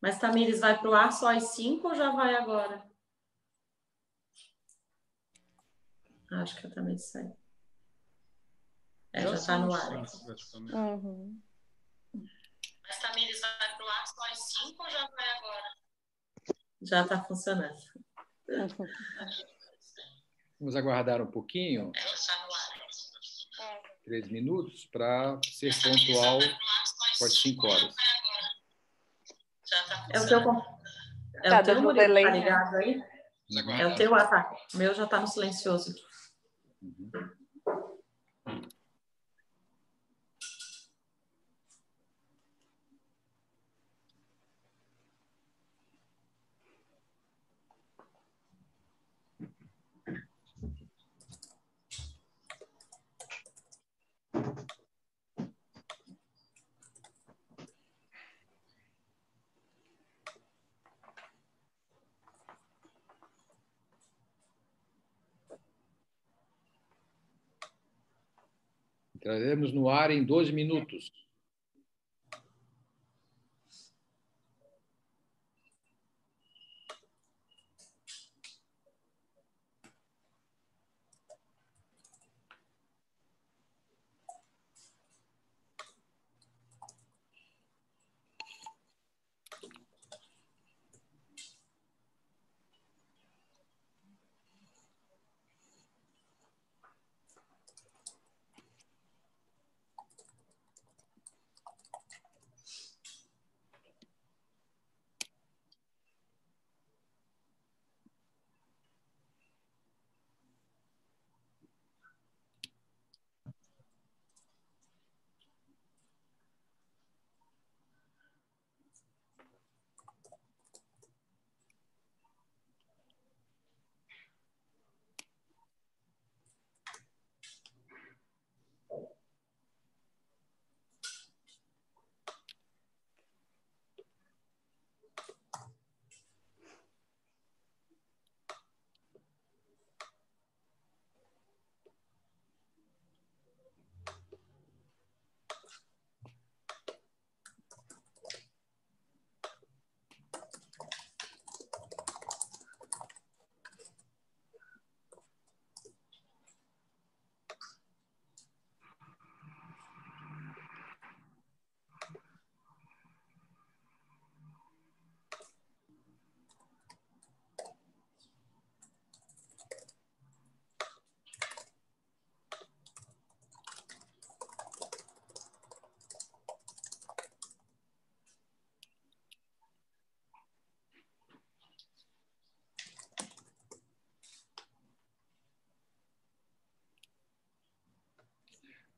Mas Tamires vai para o ar só às 5 ou já vai agora? Acho que a Tamires sai. É, já está no ar. Uhum. Mas Tamires vai para o ar só às 5 ou já vai agora? Já está funcionando. Vamos aguardar um pouquinho. Três minutos para ser pontual com as cinco horas. É o teu, é tá, o teu Murilo, tá ligado aí? É o teu ataque. O meu já está no silencioso. Uhum. Entraremos no ar em 12 minutos.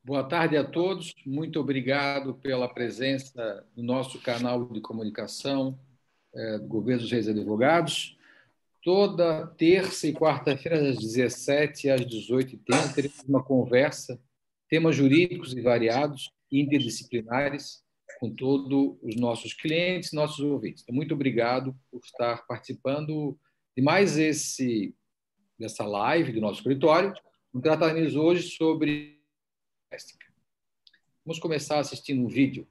Boa tarde a todos. Muito obrigado pela presença no nosso canal de comunicação é, do Governo dos Reis Advogados. Toda terça e quarta-feira, às 17 às 18h30, teremos uma conversa, temas jurídicos e variados, interdisciplinares, com todos os nossos clientes, nossos ouvintes. Então, muito obrigado por estar participando de mais esse dessa live do nosso escritório. Trataremos hoje sobre Vamos começar assistindo um vídeo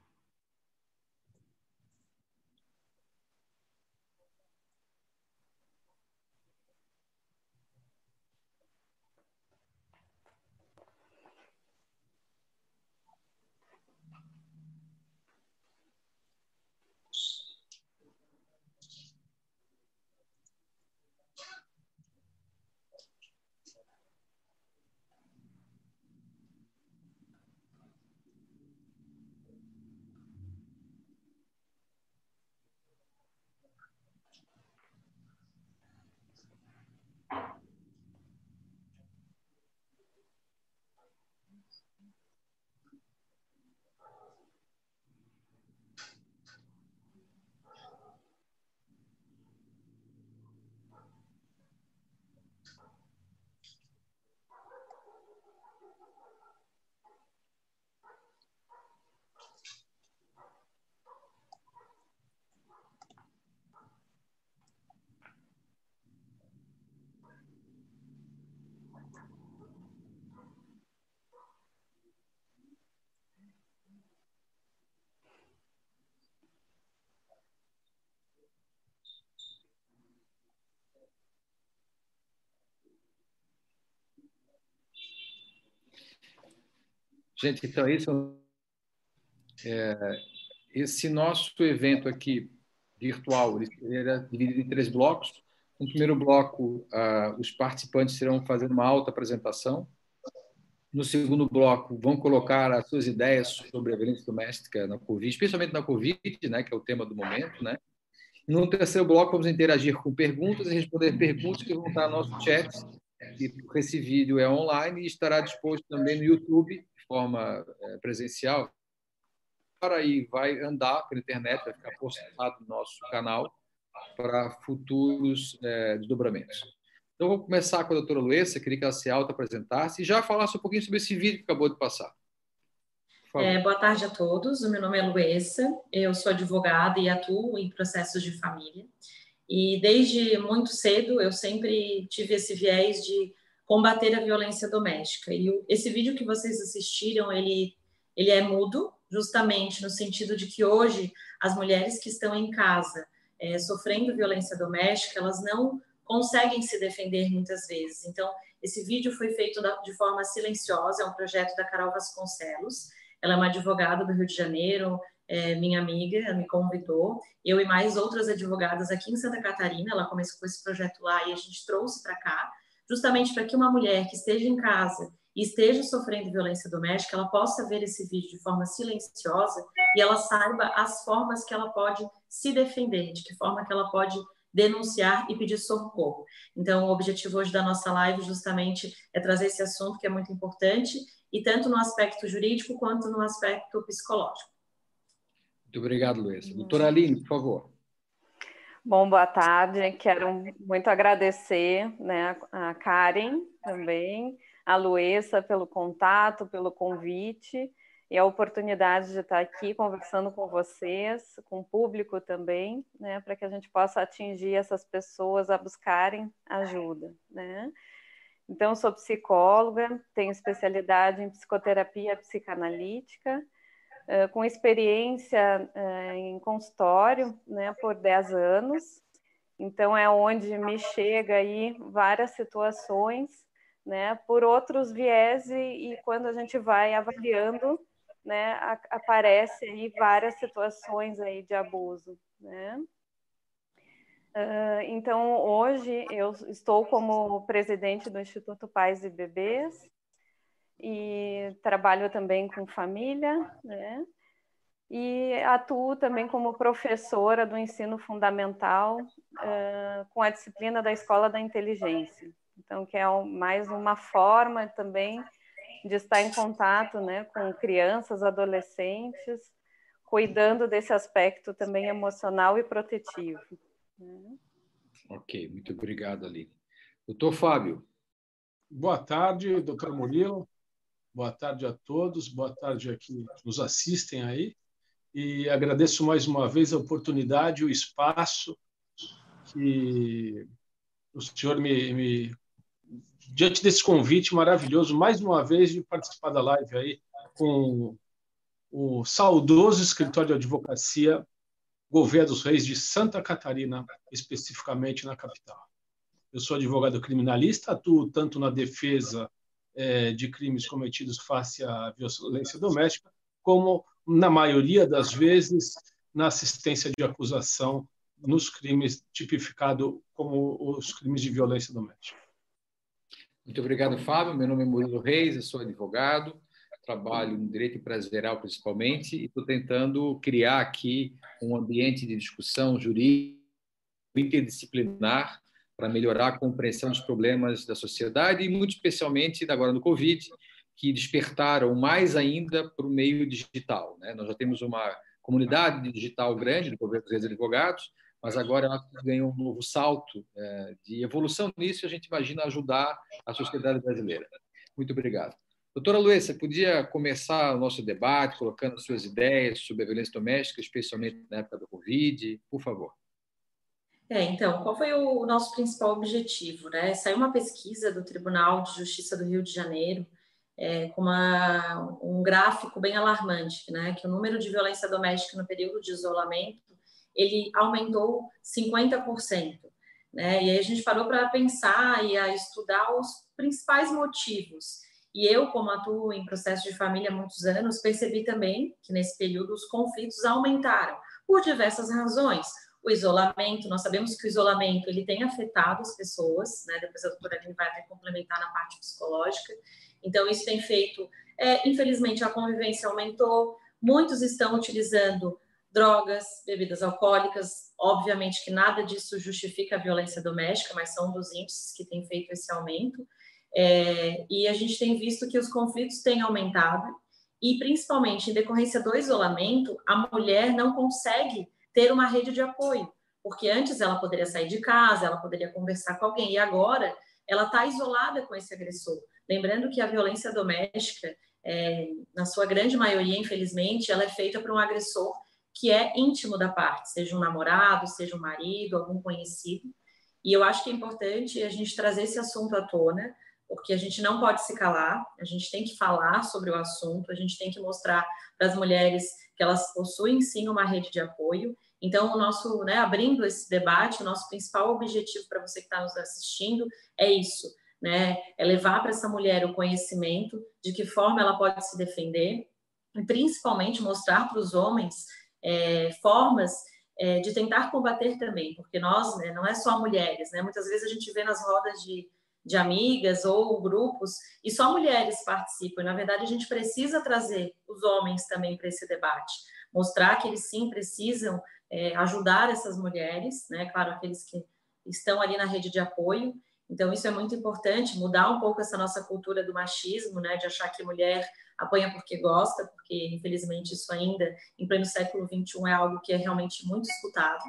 Gente, então isso, é, esse nosso evento aqui virtual, ele era dividido em três blocos. No primeiro bloco, ah, os participantes serão fazendo uma alta apresentação. No segundo bloco, vão colocar as suas ideias sobre a violência doméstica na Covid, especialmente na Covid, né, que é o tema do momento, né? No terceiro bloco, vamos interagir com perguntas e responder perguntas que vão estar no nosso chat. Esse vídeo é online e estará disposto também no YouTube, de forma é, presencial. Para aí vai andar pela internet, vai ficar postado no nosso canal para futuros é, desdobramentos. Então, vou começar com a doutora Luessa, queria que ela se auto-apresentasse e já falasse um pouquinho sobre esse vídeo que acabou de passar. É, boa tarde a todos, o meu nome é Luessa, eu sou advogada e atuo em processos de família. E desde muito cedo eu sempre tive esse viés de combater a violência doméstica. E esse vídeo que vocês assistiram, ele, ele é mudo, justamente no sentido de que hoje as mulheres que estão em casa é, sofrendo violência doméstica, elas não conseguem se defender muitas vezes. Então, esse vídeo foi feito de forma silenciosa, é um projeto da Carol Vasconcelos, ela é uma advogada do Rio de Janeiro, é minha amiga, ela me convidou. Eu e mais outras advogadas aqui em Santa Catarina, ela começou com esse projeto lá e a gente trouxe para cá, justamente para que uma mulher que esteja em casa e esteja sofrendo violência doméstica, ela possa ver esse vídeo de forma silenciosa e ela saiba as formas que ela pode se defender, de que forma que ela pode denunciar e pedir socorro. Então, o objetivo hoje da nossa live justamente é trazer esse assunto que é muito importante e tanto no aspecto jurídico quanto no aspecto psicológico. Muito obrigado, Luiz. Doutora Aline, por favor. Bom, boa tarde. Quero muito agradecer né, a Karen também, a Luessa pelo contato, pelo convite e a oportunidade de estar aqui conversando com vocês, com o público também, né, para que a gente possa atingir essas pessoas a buscarem ajuda, né? Então, sou psicóloga, tenho especialidade em psicoterapia psicanalítica, com experiência em consultório né, por 10 anos. Então, é onde me chega aí várias situações né, por outros viés e, e quando a gente vai avaliando, né, aparece aí várias situações aí de abuso, né? Uh, então, hoje eu estou como presidente do Instituto Pais e Bebês e trabalho também com família, né? E atuo também como professora do ensino fundamental uh, com a disciplina da Escola da Inteligência. Então, que é mais uma forma também de estar em contato né, com crianças, adolescentes, cuidando desse aspecto também emocional e protetivo. Ok, muito obrigado, Aline. Doutor Fábio. Boa tarde, doutor Murilo. Boa tarde a todos, boa tarde a que nos assistem aí. E agradeço mais uma vez a oportunidade, o espaço que o senhor me, me diante desse convite maravilhoso, mais uma vez, de participar da live aí com o saudoso escritório de advocacia Gouveia dos Reis de Santa Catarina, especificamente na capital. Eu sou advogado criminalista, atuo tanto na defesa é, de crimes cometidos face à violência doméstica, como, na maioria das vezes, na assistência de acusação nos crimes tipificados como os crimes de violência doméstica. Muito obrigado, Fábio. Meu nome é Murilo Reis, eu sou advogado, trabalho em direito empresarial principalmente, e estou tentando criar aqui um ambiente de discussão jurídica interdisciplinar para melhorar a compreensão dos problemas da sociedade e, muito especialmente, agora no Covid, que despertaram mais ainda para o meio digital. Né? Nós já temos uma comunidade digital grande do governo dos advogados, mas agora ela ganhou um novo salto é, de evolução nisso e a gente imagina ajudar a sociedade brasileira. Muito obrigado. Doutora Luísa, podia começar o nosso debate colocando suas ideias sobre a violência doméstica, especialmente na época do Covid, por favor. É, então, qual foi o nosso principal objetivo? Né? Saiu uma pesquisa do Tribunal de Justiça do Rio de Janeiro é, com uma, um gráfico bem alarmante, né? que o número de violência doméstica no período de isolamento ele aumentou 50%. Né? E aí a gente parou para pensar e a estudar os principais motivos. E eu, como atuo em processo de família há muitos anos, percebi também que nesse período os conflitos aumentaram por diversas razões. O isolamento, nós sabemos que o isolamento ele tem afetado as pessoas, né? Depois a doutora Aline vai até complementar na parte psicológica. Então, isso tem feito, é, infelizmente, a convivência aumentou, muitos estão utilizando drogas, bebidas alcoólicas. Obviamente que nada disso justifica a violência doméstica, mas são dos índices que tem feito esse aumento. É, e a gente tem visto que os conflitos têm aumentado, e principalmente em decorrência do isolamento, a mulher não consegue ter uma rede de apoio, porque antes ela poderia sair de casa, ela poderia conversar com alguém, e agora ela está isolada com esse agressor. Lembrando que a violência doméstica, é, na sua grande maioria, infelizmente, ela é feita por um agressor que é íntimo da parte, seja um namorado, seja um marido, algum conhecido. E eu acho que é importante a gente trazer esse assunto à tona, porque a gente não pode se calar, a gente tem que falar sobre o assunto, a gente tem que mostrar para as mulheres que elas possuem sim uma rede de apoio. Então, o nosso, né, abrindo esse debate, o nosso principal objetivo para você que está nos assistindo é isso, né? É levar para essa mulher o conhecimento de que forma ela pode se defender, e principalmente mostrar para os homens é, formas é, de tentar combater também, porque nós, né, não é só mulheres, né? Muitas vezes a gente vê nas rodas de, de amigas ou grupos e só mulheres participam. E, na verdade, a gente precisa trazer os homens também para esse debate, mostrar que eles sim precisam é, ajudar essas mulheres, né? Claro, aqueles que estão ali na rede de apoio. Então, isso é muito importante, mudar um pouco essa nossa cultura do machismo, né? De achar que mulher apanha porque gosta, porque infelizmente isso ainda, em pleno século XXI, é algo que é realmente muito escutado.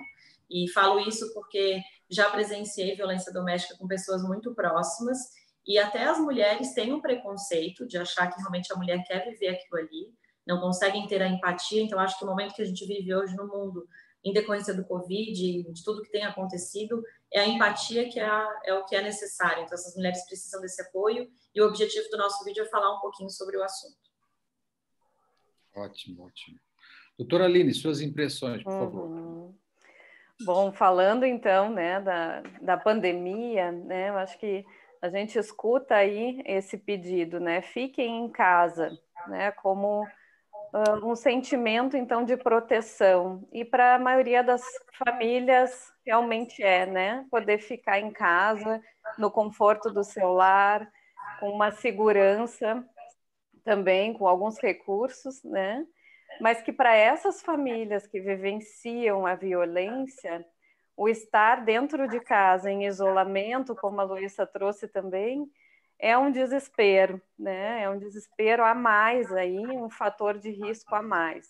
E falo isso porque já presenciei violência doméstica com pessoas muito próximas e até as mulheres têm um preconceito de achar que realmente a mulher quer viver aquilo ali, não conseguem ter a empatia. Então, acho que o momento que a gente vive hoje no mundo, em decorrência do Covid, de tudo que tem acontecido, é a empatia que é, a, é o que é necessário. Então, essas mulheres precisam desse apoio e o objetivo do nosso vídeo é falar um pouquinho sobre o assunto. Ótimo, ótimo. Doutora Aline, suas impressões, por favor. Uhum. Bom, falando então né, da, da pandemia, né, eu acho que a gente escuta aí esse pedido, né? Fiquem em casa, né? Como um sentimento então de proteção. E para a maioria das famílias realmente é, né? Poder ficar em casa, no conforto do seu lar, com uma segurança também, com alguns recursos, né? Mas que para essas famílias que vivenciam a violência, o estar dentro de casa em isolamento, como a Luísa trouxe também, é um desespero, né? É um desespero a mais aí, um fator de risco a mais.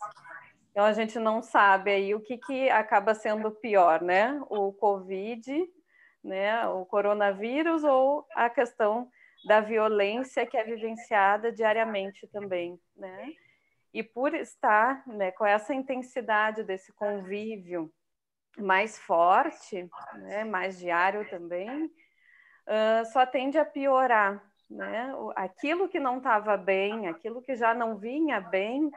Então a gente não sabe aí o que, que acaba sendo pior, né? O Covid, né? O coronavírus ou a questão da violência que é vivenciada diariamente também, né? E por estar né, com essa intensidade desse convívio mais forte, né, mais diário também, uh, só tende a piorar, né? Aquilo que não estava bem, aquilo que já não vinha bem,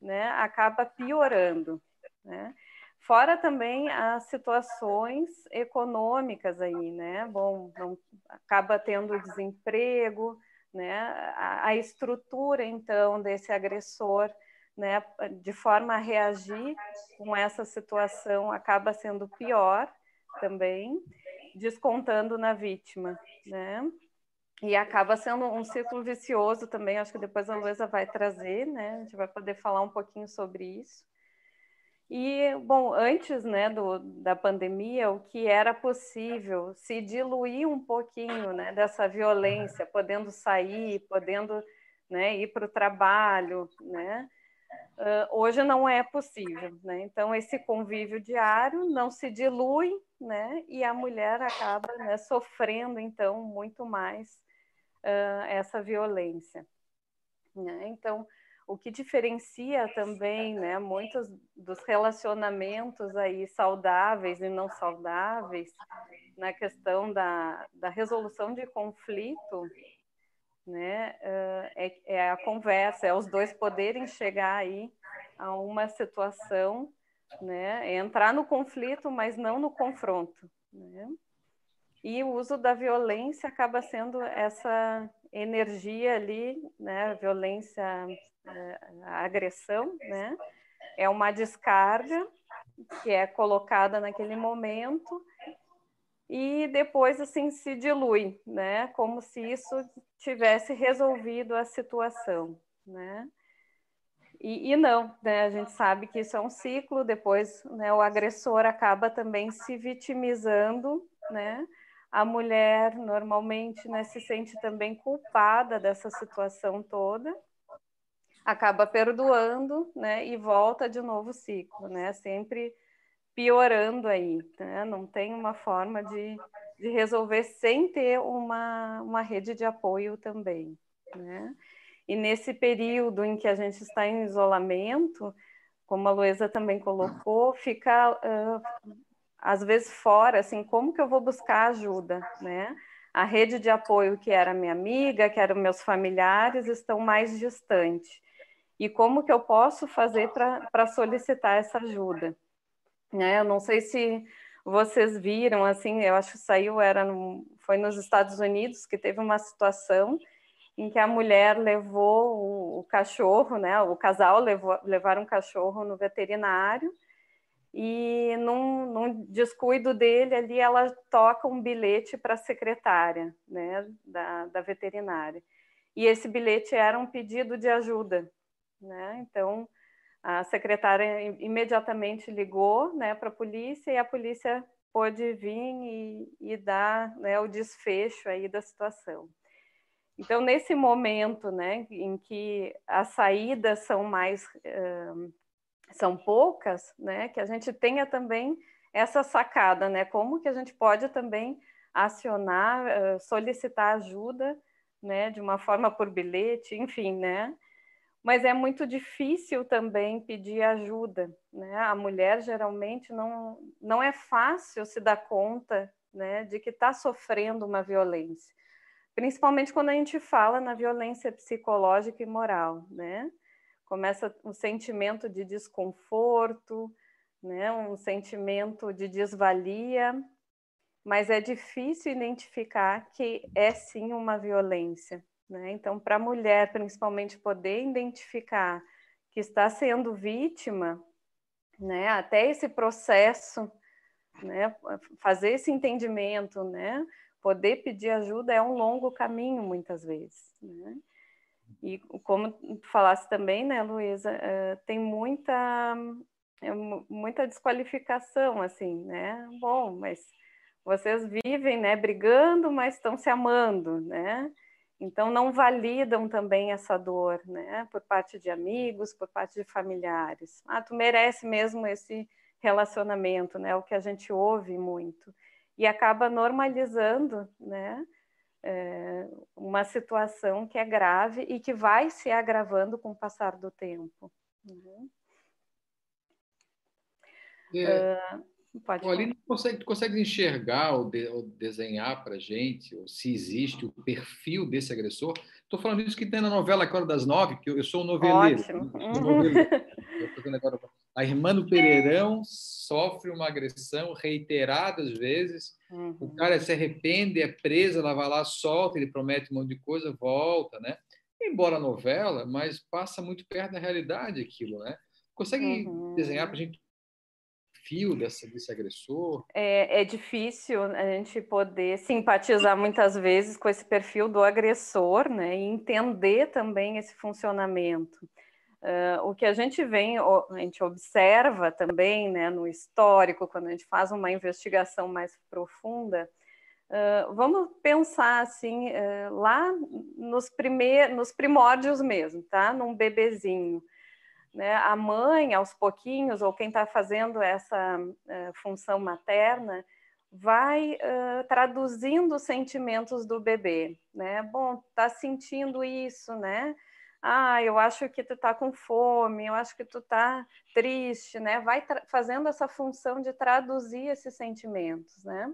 né, acaba piorando, né? Fora também as situações econômicas aí, né? Bom, não, acaba tendo desemprego, né? A, a, estrutura então desse agressor, né? De forma a reagir com essa situação acaba sendo pior também, descontando na vítima, né? E acaba sendo um ciclo vicioso também. Acho que depois a Luísa vai trazer, né? A gente vai poder falar um pouquinho sobre isso. E, bom, antes né, do, da pandemia, o que era possível se diluir um pouquinho né, dessa violência, podendo sair, podendo né, ir para o trabalho, né? Uh, hoje não é possível, né? Então esse convívio diário não se dilui, né? E a mulher acaba né, sofrendo então muito mais uh, essa violência. Né? Então o que diferencia também, né, muitos dos relacionamentos aí saudáveis e não saudáveis na questão da, da resolução de conflito, né, é, é a conversa, é os dois poderem chegar aí a uma situação, né, entrar no conflito, mas não no confronto, né? E o uso da violência acaba sendo essa energia ali, né, violência, é, a agressão, né, é uma descarga que é colocada naquele momento e depois assim se dilui, né, como se isso tivesse resolvido a situação, né. E, e, não, né? A gente sabe que isso é um ciclo. Depois, né, o agressor acaba também se vitimizando, né? A mulher normalmente né, se sente também culpada dessa situação toda, acaba perdoando, né? E volta de novo o ciclo, né? Sempre piorando aí, né? Não tem uma forma de, de resolver sem ter uma, uma rede de apoio também, né? E nesse período em que a gente está em isolamento, como a Luísa também colocou, fica uh, às vezes fora, assim, como que eu vou buscar ajuda, né? A rede de apoio que era minha amiga, que eram meus familiares, estão mais distantes. E como que eu posso fazer para solicitar essa ajuda? Né? Eu não sei se vocês viram, assim, eu acho que saiu, era no, foi nos Estados Unidos que teve uma situação em que a mulher levou o, o cachorro, né? O casal levou, levaram um cachorro no veterinário e num, num, descuido dele ali ela toca um bilhete para a secretária, né? Da, da veterinária. E esse bilhete era um pedido de ajuda, né? Então a secretária imediatamente ligou, né, para a polícia e a polícia pôde vir e, e dar né, o desfecho aí da situação. Então, nesse momento, né, em que as saídas são mais uh, são poucas, né, que a gente tenha também essa sacada, né, como que a gente pode também acionar, uh, solicitar ajuda, né, de uma forma por bilhete, enfim, né, mas é muito difícil também pedir ajuda, né, a mulher geralmente não não é fácil se dar conta, né, de que está sofrendo uma violência principalmente quando a gente fala na violência psicológica e moral, né? Começa um sentimento de desconforto, né? Um sentimento de desvalia, mas é difícil identificar que é sim uma violência, né? Então, para a mulher, principalmente, poder identificar que está sendo vítima, né? Até esse processo, né? Fazer esse entendimento, né? poder pedir ajuda é um longo caminho, muitas vezes. Né? E como tu falasse também, né, Luísa, uh, tem muita, é, muita desqualificação, assim, né? Bom, mas vocês vivem, né, brigando, mas estão se amando, né? Então não validam também essa dor, né? Por parte de amigos, por parte de familiares. Ah, tu merece mesmo esse relacionamento, né? O que a gente ouve muito e acaba normalizando, né? É, uma situação que é grave e que vai se agravando com o passar do tempo. Uhum. É, uh, pode Aline, consegue, consegue enxergar ou, de, ou desenhar para gente, ou se existe o perfil desse agressor? Estou falando isso que tem na novela Agora das Nove, que eu, eu sou um noveleiro. Ótimo. Sou noveleiro. A irmã do Pereirão sofre uma agressão reiteradas vezes. Uhum. O cara se arrepende, é preso, ela vai lá, solta, ele promete um monte de coisa, volta, né? Embora novela, mas passa muito perto da realidade aquilo, né? Consegue uhum. desenhar para a gente fio desse, desse agressor? É, é difícil a gente poder simpatizar muitas vezes com esse perfil do agressor, né? E entender também esse funcionamento. Uh, o que a gente vem, a gente observa também né, no histórico, quando a gente faz uma investigação mais profunda, uh, vamos pensar assim, uh, lá nos, primeir, nos primórdios mesmo, tá? Num bebezinho. Né? A mãe, aos pouquinhos, ou quem está fazendo essa função materna, vai traduzindo os sentimentos do bebê, né? Bom, tá sentindo isso, né? ah, eu acho que tu tá com fome, eu acho que tu tá triste, né? Vai fazendo essa função de traduzir esses sentimentos, né?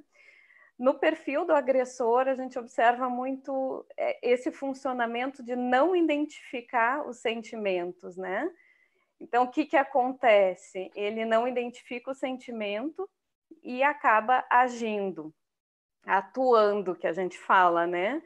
No perfil do agressor, a gente observa muito é, esse funcionamento de não identificar os sentimentos, né? Então, o que, que acontece? Ele não identifica o sentimento e acaba agindo, atuando, que a gente fala, né?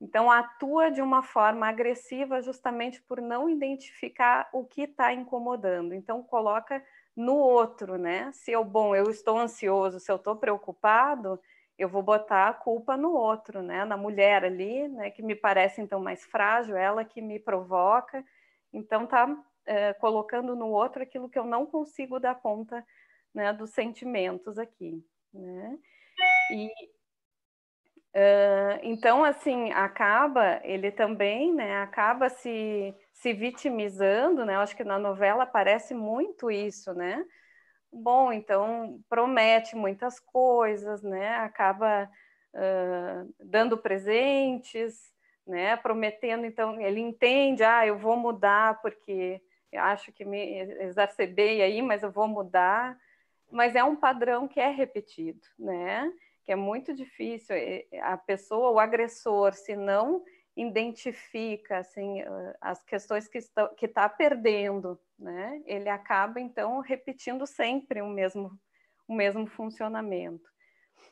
Então, atua de uma forma agressiva justamente por não identificar o que está incomodando. Então, coloca no outro, né? Se eu, bom, eu estou ansioso, se eu estou preocupado, eu vou botar a culpa no outro, né? Na mulher ali, né? Que me parece então mais frágil, ela que me provoca. Então, tá é, colocando no outro aquilo que eu não consigo dar conta, né? Dos sentimentos aqui, né? E Uh, então, assim, acaba, ele também, né, acaba se, se vitimizando, né, eu acho que na novela aparece muito isso, né, bom, então promete muitas coisas, né, acaba uh, dando presentes, né, prometendo, então ele entende, ah, eu vou mudar porque acho que me exacerbei aí, mas eu vou mudar, mas é um padrão que é repetido, né, que é muito difícil eh, a pessoa, o agressor, se não identifica assim as questões que está que está perdendo, né? Ele acaba então repetindo sempre o mesmo o mesmo funcionamento.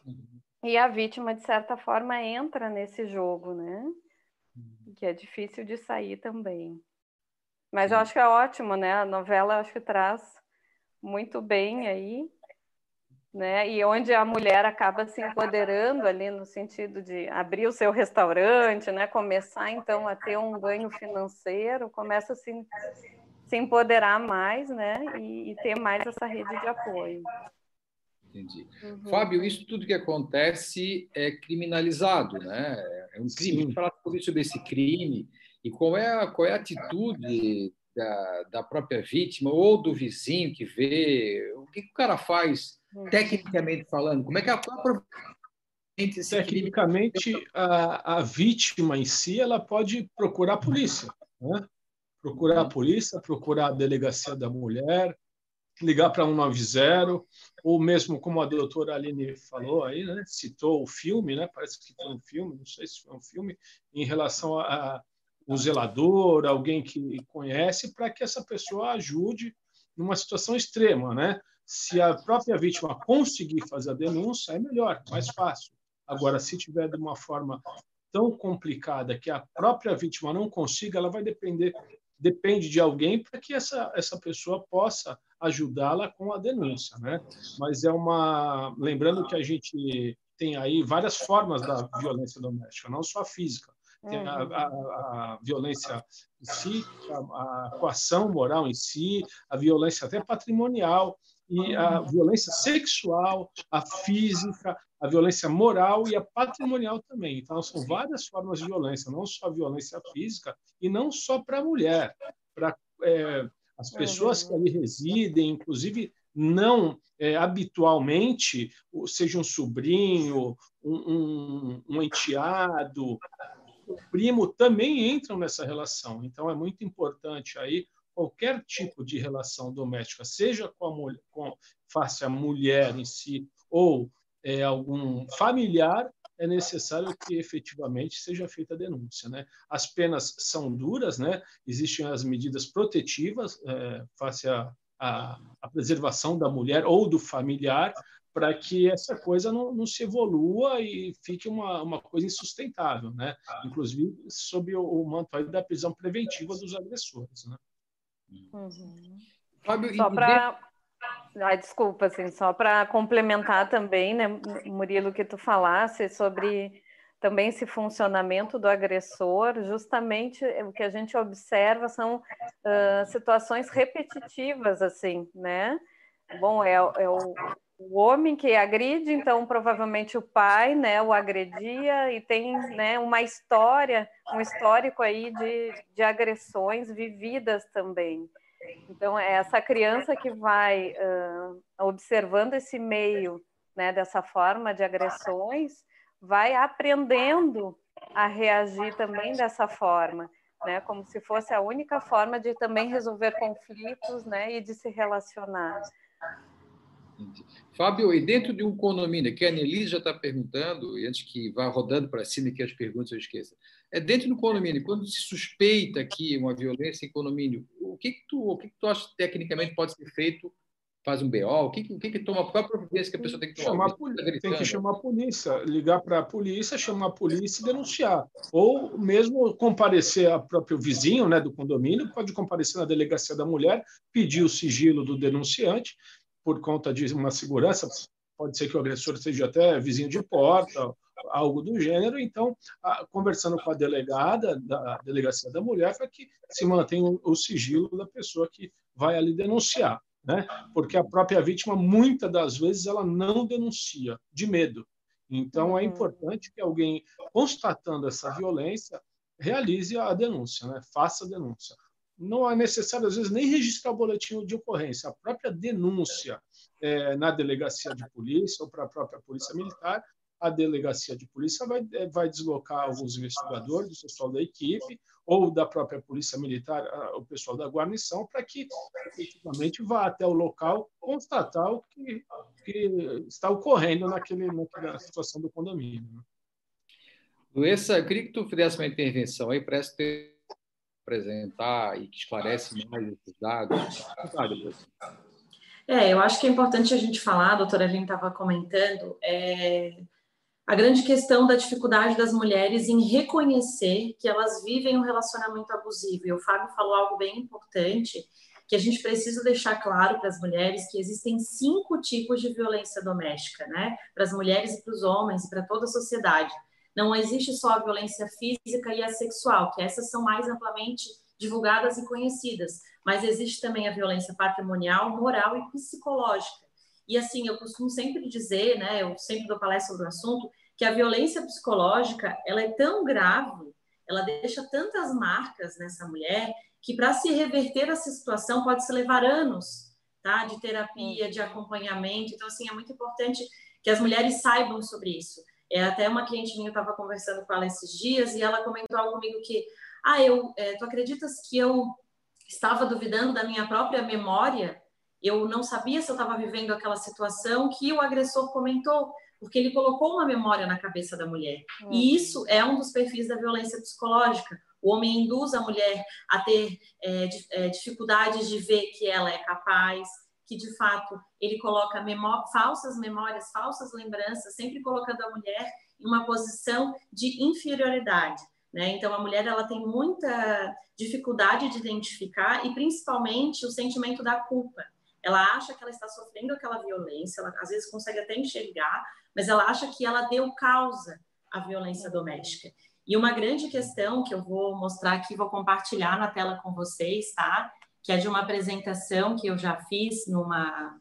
Uhum. E a vítima de certa forma entra nesse jogo, né? Uhum. Que é difícil de sair também. Mas eu acho que é ótimo, né? A novela acho que traz muito bem aí né? E onde a mulher acaba se empoderando ali no sentido de abrir o seu restaurante, né? Começar então a ter um ganho financeiro, começa a se, se empoderar mais, né? E, e ter mais essa rede de apoio. Entendi. Uhum. Fábio, isso tudo que acontece é criminalizado, né? É um crime. Fala sobre esse crime e qual é a, qual é a atitude da, da própria vítima ou do vizinho que vê, o que, que o cara faz tecnicamente falando? Como é que a Tecnicamente, a, a vítima em si ela pode procurar a polícia, né? procurar a uhum. polícia, procurar a delegacia da mulher, ligar para 190, ou mesmo como a doutora Aline falou aí, né? citou o filme, né? parece que foi um filme, não sei se foi um filme, em relação a, a um zelador, alguém que conhece, para que essa pessoa ajude numa situação extrema, né? Se a própria vítima conseguir fazer a denúncia, é melhor, mais fácil. Agora, se tiver de uma forma tão complicada que a própria vítima não consiga, ela vai depender depende de alguém para que essa, essa pessoa possa ajudá-la com a denúncia, né? Mas é uma lembrando que a gente tem aí várias formas da violência doméstica, não só física. Tem a, a, a, violência em si, a, a coação moral em si, a violência até patrimonial e a violência sexual, a física, a violência moral e a patrimonial também. Então, são várias formas de violência, não só a violência física e não só para a mulher, para é, as pessoas que ali residem, inclusive não é, habitualmente, seja um sobrinho, um, um, um enteado, o primo também entram nessa relação. Então, é muito importante aí qualquer tipo de relação doméstica, seja com a mulher, com, face à mulher em si ou é, algum familiar, é necessário que efetivamente seja feita a denúncia. Né? As penas são duras, né? existem as medidas protetivas é, face à, à, preservação da mulher ou do familiar, para que essa coisa não, não, se evolua e fique uma, uma coisa insustentável, né? inclusive sob o, o manto da prisão preventiva dos agressores. Né? Uhum. Fábio, só para ah, desculpa, assim, só para complementar também, né, Murilo, que tu falasse sobre também esse funcionamento do agressor, justamente o que a gente observa são uh, situações repetitivas, assim, né? Bom, é, é o, o, homem que agride, então provavelmente o pai, né, o agredia e tem, né, uma história, um histórico aí de, de agressões vividas também. Então, é essa criança que vai uh, observando esse meio né, dessa forma de agressões, vai aprendendo a reagir também dessa forma, né, como se fosse a única forma de também resolver conflitos né, e de se relacionar. Fábio, e dentro de um condomínio, que a Annelise já está perguntando, e antes que vá rodando para cima que as perguntas eu esqueça, é dentro do condomínio, quando se suspeita aqui uma violência em condomínio, o que, que tu, o que, que tu acha que tecnicamente pode ser feito faz um BO? O que, que, que toma? Qual a providência que a pessoa tem que tomar? Chamar tá tem que chamar a polícia, ligar para a polícia, chamar a polícia e denunciar. Ou mesmo comparecer a próprio vizinho né, do condomínio, pode comparecer na delegacia da mulher, pedir o sigilo do denunciante por conta de uma segurança. Pode ser que o agressor seja até vizinho de porta, algo do gênero. Então, conversando com a delegada da delegacia da mulher, para que se mantenha o, o sigilo da pessoa que vai ali denunciar né? Porque a própria vítima muitas das vezes ela não denuncia de medo. Então é uhum. importante que alguém constatando essa violência realize a denúncia, né? Faça a denúncia. Não é necessário às vezes nem registrar o boletim de ocorrência. A própria denúncia é, na delegacia de polícia ou para a própria polícia militar a delegacia de polícia vai, eh, vai deslocar alguns investigadores, o pessoal da equipe, ou da própria polícia militar, o pessoal da guarnição, para que efetivamente vá até o local constatar o que, que está ocorrendo naquele, naquela situação do condomínio. Né? Luessa, eu queria que tu fizesse uma intervenção aí para apresentar e que esclarece mais esses dados. É, eu acho que é importante a gente falar, a doutora Aline estava comentando, é, a grande questão da dificuldade das mulheres em reconhecer que elas vivem um relacionamento abusivo. E o Fábio falou algo bem importante, que a gente precisa deixar claro para as mulheres que existem cinco tipos de violência doméstica, né? Para as mulheres e para os homens para toda a sociedade. Não existe só a violência física e a sexual, que essas são mais amplamente divulgadas e conhecidas, mas existe também a violência patrimonial, moral e psicológica. E assim, eu costumo sempre dizer, né, eu sempre dou palestra sobre o assunto, que a violência psicológica ela é tão grave, ela deixa tantas marcas nessa mulher que para se reverter essa situação pode se levar anos, tá? De terapia, de acompanhamento. Então assim é muito importante que as mulheres saibam sobre isso. É até uma cliente minha estava conversando com ela esses dias e ela comentou algo comigo que, ah, eu, é, tu acreditas que eu estava duvidando da minha própria memória? Eu não sabia se eu estava vivendo aquela situação que o agressor comentou porque ele colocou uma memória na cabeça da mulher. Uhum. E isso é um dos perfis da violência psicológica. O homem induz a mulher a ter é, é, dificuldades de ver que ela é capaz, que de fato ele coloca memó falsas memórias, falsas lembranças, sempre colocando a mulher em uma posição de inferioridade. Né? Então a mulher ela tem muita dificuldade de identificar e principalmente o sentimento da culpa. Ela acha que ela está sofrendo aquela violência, ela às vezes consegue até enxergar, mas ela acha que ela deu causa à violência doméstica. E uma grande questão que eu vou mostrar aqui, vou compartilhar na tela com vocês, tá? Que é de uma apresentação que eu já fiz numa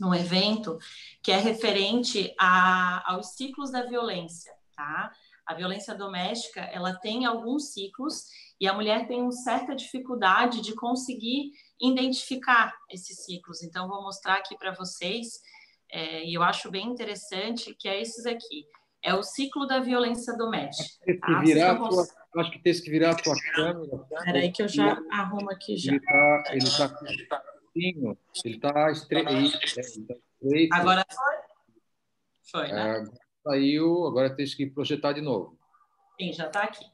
num evento que é referente a, aos ciclos da violência, tá? A violência doméstica, ela tem alguns ciclos e a mulher tem uma certa dificuldade de conseguir identificar esses ciclos. Então, vou mostrar aqui para vocês é, e eu acho bem interessante que é esses aqui. É o ciclo da violência doméstica. Tá? Virar tua, acho que tem que virar a tua câmera. Espera aí que eu já arrumo aqui já. Ele está ele tá, ele tá, ele tá estreito. Tá agora foi? Foi, né? É, saiu, agora tem que projetar de novo. Sim, já está aqui.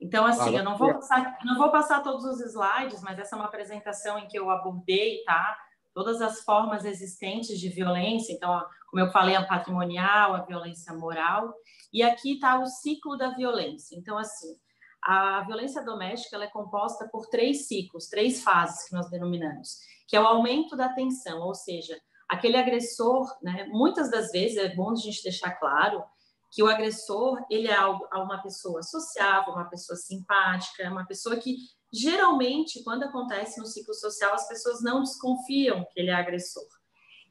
Então, assim, eu não vou, passar, não vou passar todos os slides, mas essa é uma apresentação em que eu abordei, tá? Todas as formas existentes de violência, então, como eu falei, a patrimonial, a violência moral, e aqui está o ciclo da violência. Então, assim, a violência doméstica ela é composta por três ciclos, três fases que nós denominamos, que é o aumento da tensão, ou seja, aquele agressor, né, muitas das vezes, é bom a gente deixar claro, que o agressor ele é uma pessoa sociável, uma pessoa simpática, uma pessoa que Geralmente, quando acontece no ciclo social, as pessoas não desconfiam que ele é agressor.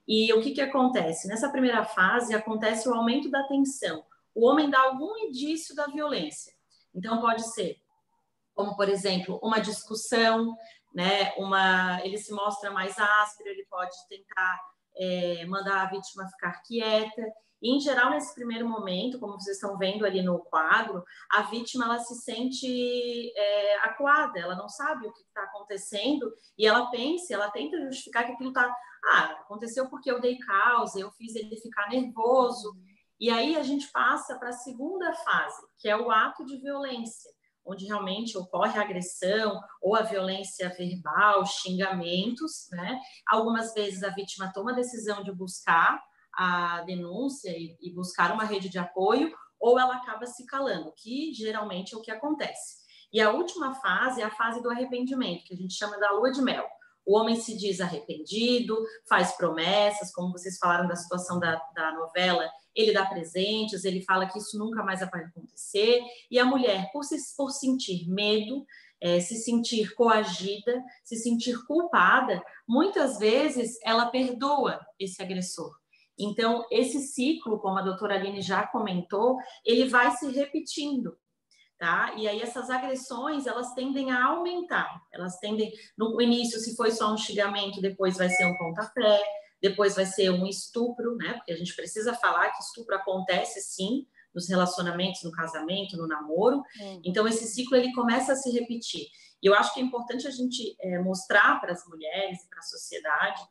E o que, que acontece? Nessa primeira fase, acontece o aumento da tensão. O homem dá algum indício da violência. Então, pode ser, como por exemplo, uma discussão, né? uma, ele se mostra mais áspero, ele pode tentar é, mandar a vítima ficar quieta. E, em geral, nesse primeiro momento, como vocês estão vendo ali no quadro, a vítima ela se sente é, acuada, ela não sabe o que está acontecendo e ela pensa, ela tenta justificar que aquilo está. Ah, aconteceu porque eu dei causa, eu fiz ele ficar nervoso. E aí a gente passa para a segunda fase, que é o ato de violência, onde realmente ocorre a agressão ou a violência verbal, xingamentos, né? Algumas vezes a vítima toma a decisão de buscar a denúncia e, buscar uma rede de apoio, ou ela acaba se calando, que geralmente é o que acontece. E a última fase é a fase do arrependimento, que a gente chama da lua de mel. O homem se diz arrependido, faz promessas, como vocês falaram da situação da, da novela, ele dá presentes, ele fala que isso nunca mais vai acontecer. E a mulher, por, se, por sentir medo, é, se sentir coagida, se sentir culpada, muitas vezes ela perdoa esse agressor. Então, esse ciclo, como a doutora Aline já comentou, ele vai se repetindo tá? E aí essas agressões, elas tendem a aumentar. Elas tendem, no início, se foi só um xingamento, depois vai ser um pontapé, depois vai ser um estupro, né? Porque a gente precisa falar que estupro acontece sim nos relacionamentos, no casamento, no namoro. Uhum. Então esse ciclo ele começa a se repetir. E eu acho que é importante a gente é, mostrar para as mulheres e para a sociedade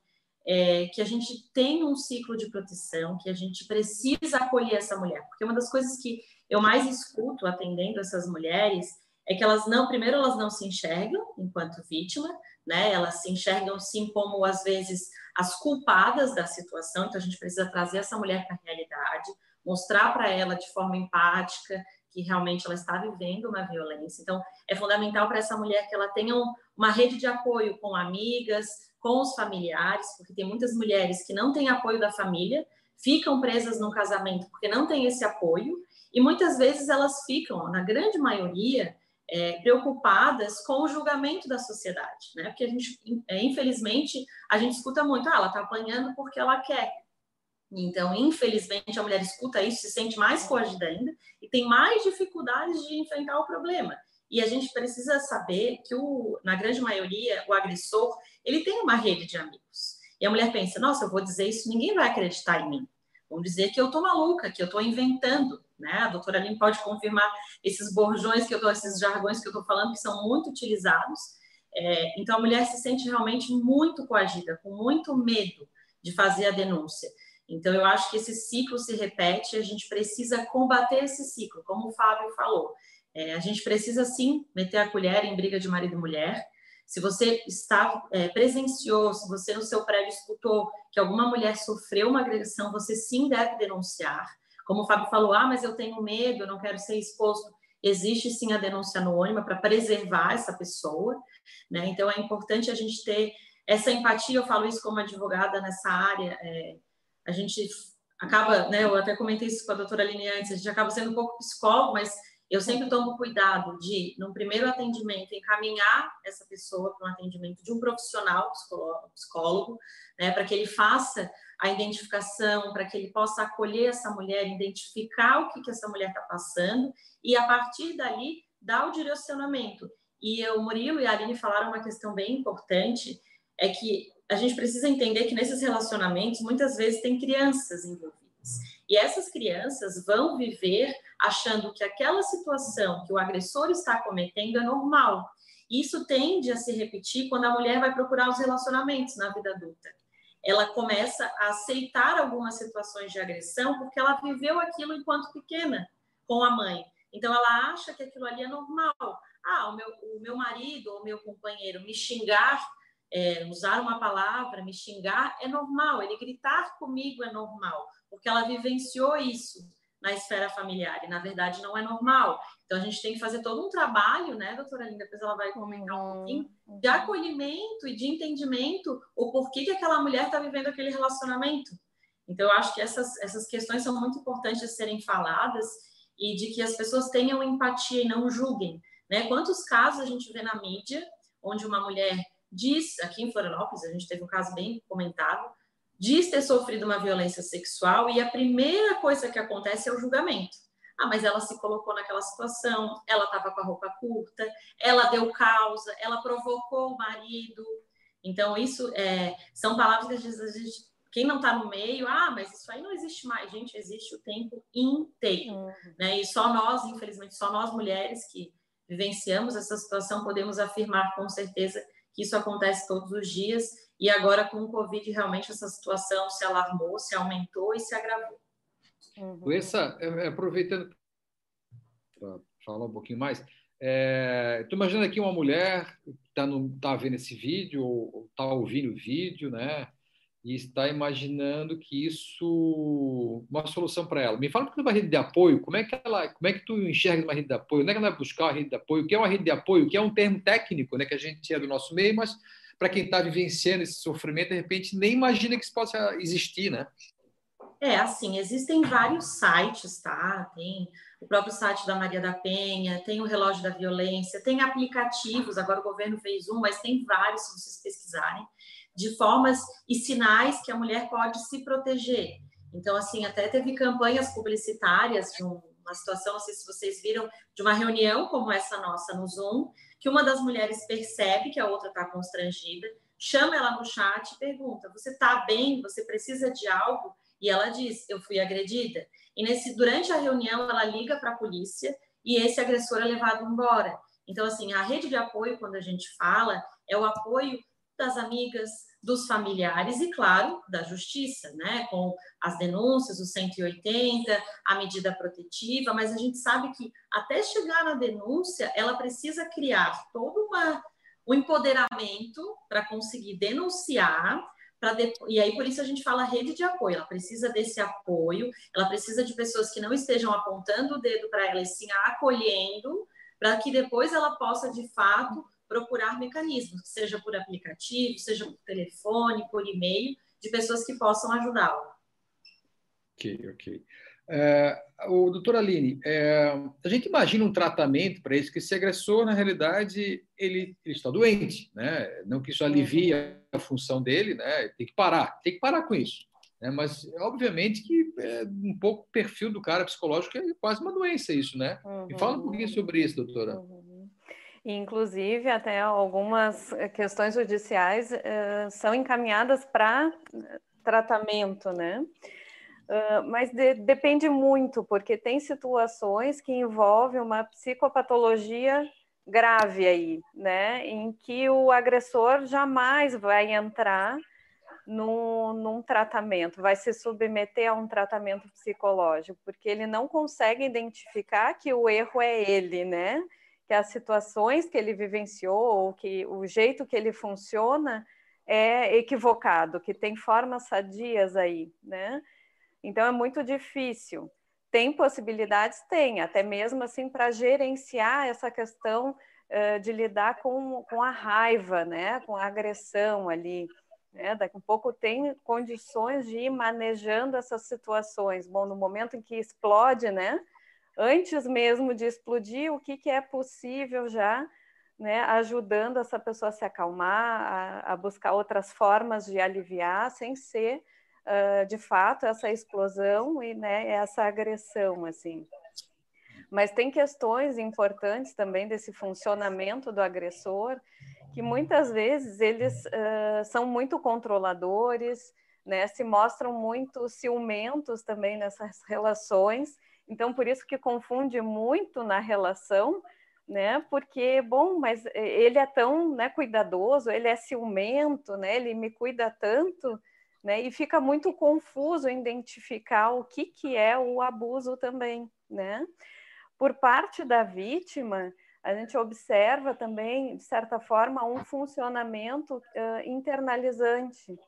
é, que a gente tem um ciclo de proteção, que a gente precisa acolher essa mulher, porque uma das coisas que eu mais escuto atendendo essas mulheres é que elas não, primeiro, elas não se enxergam enquanto vítima, né? Elas se enxergam sim como às vezes as culpadas da situação. Então a gente precisa trazer essa mulher para a realidade, mostrar para ela de forma empática que realmente ela está vivendo uma violência. Então é fundamental para essa mulher que ela tenha uma rede de apoio com amigas, com os familiares, porque tem muitas mulheres que não têm apoio da família, ficam presas no casamento porque não tem esse apoio e muitas vezes elas ficam, na grande maioria, é, preocupadas com o julgamento da sociedade, né? Porque a gente, é, infelizmente, a gente escuta muito, ah, ela está apanhando porque ela quer. Então, infelizmente, a mulher escuta isso, se sente mais coagida ainda e tem mais dificuldades de enfrentar o problema. E a gente precisa saber que, o, na grande maioria, o agressor, ele tem uma rede de amigos. E a mulher pensa, nossa, eu vou dizer isso, ninguém vai acreditar em mim. Vão dizer que eu estou maluca, que eu estou inventando né? A doutora Aline pode confirmar esses borjões que eu tô, esses jargões que eu estou falando, que são muito utilizados. É, então, a mulher se sente realmente muito coagida, com muito medo de fazer a denúncia. Então, eu acho que esse ciclo se repete, a gente precisa combater esse ciclo, como o Fábio falou. É, a gente precisa, sim, meter a colher em briga de marido e mulher. Se você está, é, presenciou, se você no seu prédio escutou que alguma mulher sofreu uma agressão, você sim deve denunciar. Como o Fábio falou, ah, mas eu tenho medo, eu não quero ser exposto. Existe sim a denúncia anônima para preservar essa pessoa, né? Então é importante a gente ter essa empatia. Eu falo isso como advogada nessa área. É, a gente acaba, né? Eu até comentei isso com a doutora Aline antes, a gente acaba sendo um pouco psicólogo, mas eu sempre tomo cuidado de, no primeiro atendimento, encaminhar essa pessoa para um atendimento de um profissional psicólogo, psicólogo né, para que ele faça a identificação, para que ele possa acolher essa mulher, identificar o que, que essa mulher está passando e, a partir dali, dar o direcionamento. E o Murilo e a Aline falaram uma questão bem importante, é que a gente precisa entender que nesses relacionamentos, muitas vezes, tem crianças envolvidas. E essas crianças vão viver achando que aquela situação que o agressor está cometendo é normal. Isso tende a se repetir quando a mulher vai procurar os relacionamentos na vida adulta ela começa a aceitar algumas situações de agressão porque ela viveu aquilo enquanto pequena com a mãe. Então ela acha que aquilo ali é normal. Ah, o meu, o meu marido ou o meu companheiro me xingar, é, usar uma palavra, me xingar é normal. Ele gritar comigo é normal, porque ela vivenciou isso na esfera familiar e na verdade não é normal. Então a gente tem que fazer todo um trabalho, né, doutora Linda? Depois ela vai comentar um pouquinho de acolhimento e de entendimento o porquê que aquela mulher está vivendo aquele relacionamento. Então eu acho que essas essas questões são muito importantes de serem faladas e de que as pessoas tenham empatia e não julguem, né? Quantos casos a gente vê na mídia onde uma mulher diz, aqui em Florianópolis a gente teve um caso bem comentado, diz ter sofrido uma violência sexual e a primeira coisa que acontece é o julgamento. Ah, mas ela se colocou naquela situação, ela estava com a roupa curta, ela deu causa, ela provocou o marido. Então, isso é, são palavras que às vezes a gente, quem não está no meio, ah, mas isso aí não existe mais. Gente, existe o tempo inteiro. Uhum. Né? E só nós, infelizmente, só nós mulheres que vivenciamos essa situação podemos afirmar com certeza que isso acontece todos os dias e agora, com o Covid, realmente essa situação se alarmou, se aumentou e se agravou. Uhum. Essa, é, é, aproveitando para falar um pouquinho mais, Estou é, imaginando aqui uma mulher que está tá vendo esse vídeo ou está ouvindo o vídeo, né? E está imaginando que isso uma solução para ela. Me fala um pouco da rede de apoio. Como é que ela, como é que tu enxerga uma rede de apoio? Onde é que ela vai buscar uma rede de apoio? O que é uma rede de apoio? O que é um termo técnico, né? Que a gente é do nosso meio, mas para quem está vivenciando esse sofrimento, de repente nem imagina que isso possa existir, né? É, assim, existem vários sites, tá? Tem o próprio site da Maria da Penha, tem o Relógio da Violência, tem aplicativos, agora o governo fez um, mas tem vários, se vocês pesquisarem, de formas e sinais que a mulher pode se proteger. Então, assim, até teve campanhas publicitárias de uma situação, não sei se vocês viram, de uma reunião como essa nossa no Zoom, que uma das mulheres percebe que a outra está constrangida, chama ela no chat e pergunta: Você está bem? Você precisa de algo? E ela diz: Eu fui agredida. E nesse, durante a reunião, ela liga para a polícia e esse agressor é levado embora. Então, assim, a rede de apoio, quando a gente fala, é o apoio das amigas, dos familiares e, claro, da justiça, né? Com as denúncias, o 180, a medida protetiva, mas a gente sabe que até chegar na denúncia, ela precisa criar todo uma, um empoderamento para conseguir denunciar de... e aí por isso a gente fala rede de apoio, ela precisa desse apoio, ela precisa de pessoas que não estejam apontando o dedo para ela e sim acolhendo, para que depois ela possa de fato procurar mecanismos, seja por aplicativo, seja por telefone, por e-mail, de pessoas que possam ajudá-la. Ok, ok. É, o doutor Aline, é, a gente imagina um tratamento para isso, que esse agressor, na realidade, ele, ele, está doente, né? não que isso alivie a função dele, né? tem que parar, tem que parar com isso. Né? Mas, obviamente, que é um pouco o perfil do cara psicológico é quase uma doença isso, né? Uhum. Me fala um pouquinho sobre isso, doutora. Uhum. Inclusive, até algumas questões judiciais uh, são encaminhadas para tratamento, né? Uh, mas de, depende muito, porque tem situações que envolvem uma psicopatologia grave aí, né? Em que o agressor jamais vai entrar num, num tratamento, vai se submeter a um tratamento psicológico, porque ele não consegue identificar que o erro é ele, né? Que as situações que ele vivenciou, ou que o jeito que ele funciona é equivocado, que tem formas sadias aí, né? Então é muito difícil. Tem possibilidades? Tem, até mesmo assim para gerenciar essa questão uh, de lidar com, com a raiva, né? com a agressão ali. Né? Daqui a pouco tem condições de ir manejando essas situações. Bom, no momento em que explode, né? Antes mesmo de explodir, o que, que é possível já né, ajudando essa pessoa a se acalmar, a, a buscar outras formas de aliviar, sem ser uh, de fato essa explosão e né, essa agressão assim. Mas tem questões importantes também desse funcionamento do agressor que muitas vezes eles uh, são muito controladores, né, se mostram muito ciumentos também nessas relações. Então, por isso que confunde muito na relação, né? Porque, bom, mas ele é tão né, cuidadoso, ele é ciumento, né? Ele me cuida tanto, né? E fica muito confuso identificar o que, que é o abuso também, né? Por parte da vítima, a gente observa também, de certa forma, um funcionamento uh, internalizante. O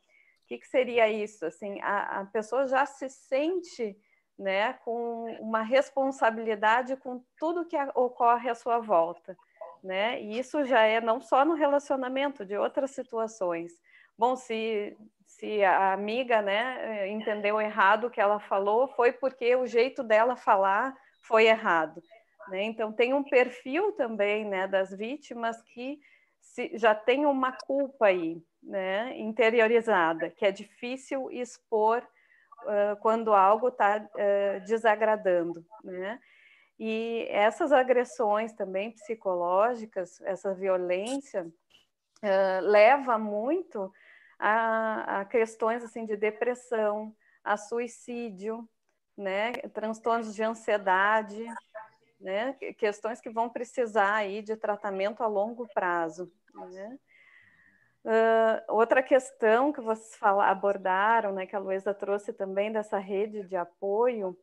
que, que, seria isso? Assim, a, a pessoa já se sente né, com uma responsabilidade com tudo que ocorre à sua volta. Né? E isso já é não só no relacionamento, de outras situações. Bom, se se a amiga né, entendeu errado o que ela falou, foi porque o jeito dela falar foi errado. Né? Então, tem um perfil também né, das vítimas que se, já tem uma culpa aí, né, interiorizada, que é difícil expor quando algo está uh, desagradando. Né? E essas agressões também psicológicas, essa violência, uh, leva muito a, a questões assim de depressão, a suicídio, né, transtornos de ansiedade, né, questões que vão precisar aí de tratamento a longo prazo. Né? Outra questão que vocês fala, abordaram, né, que a Luísa trouxe também dessa rede de apoio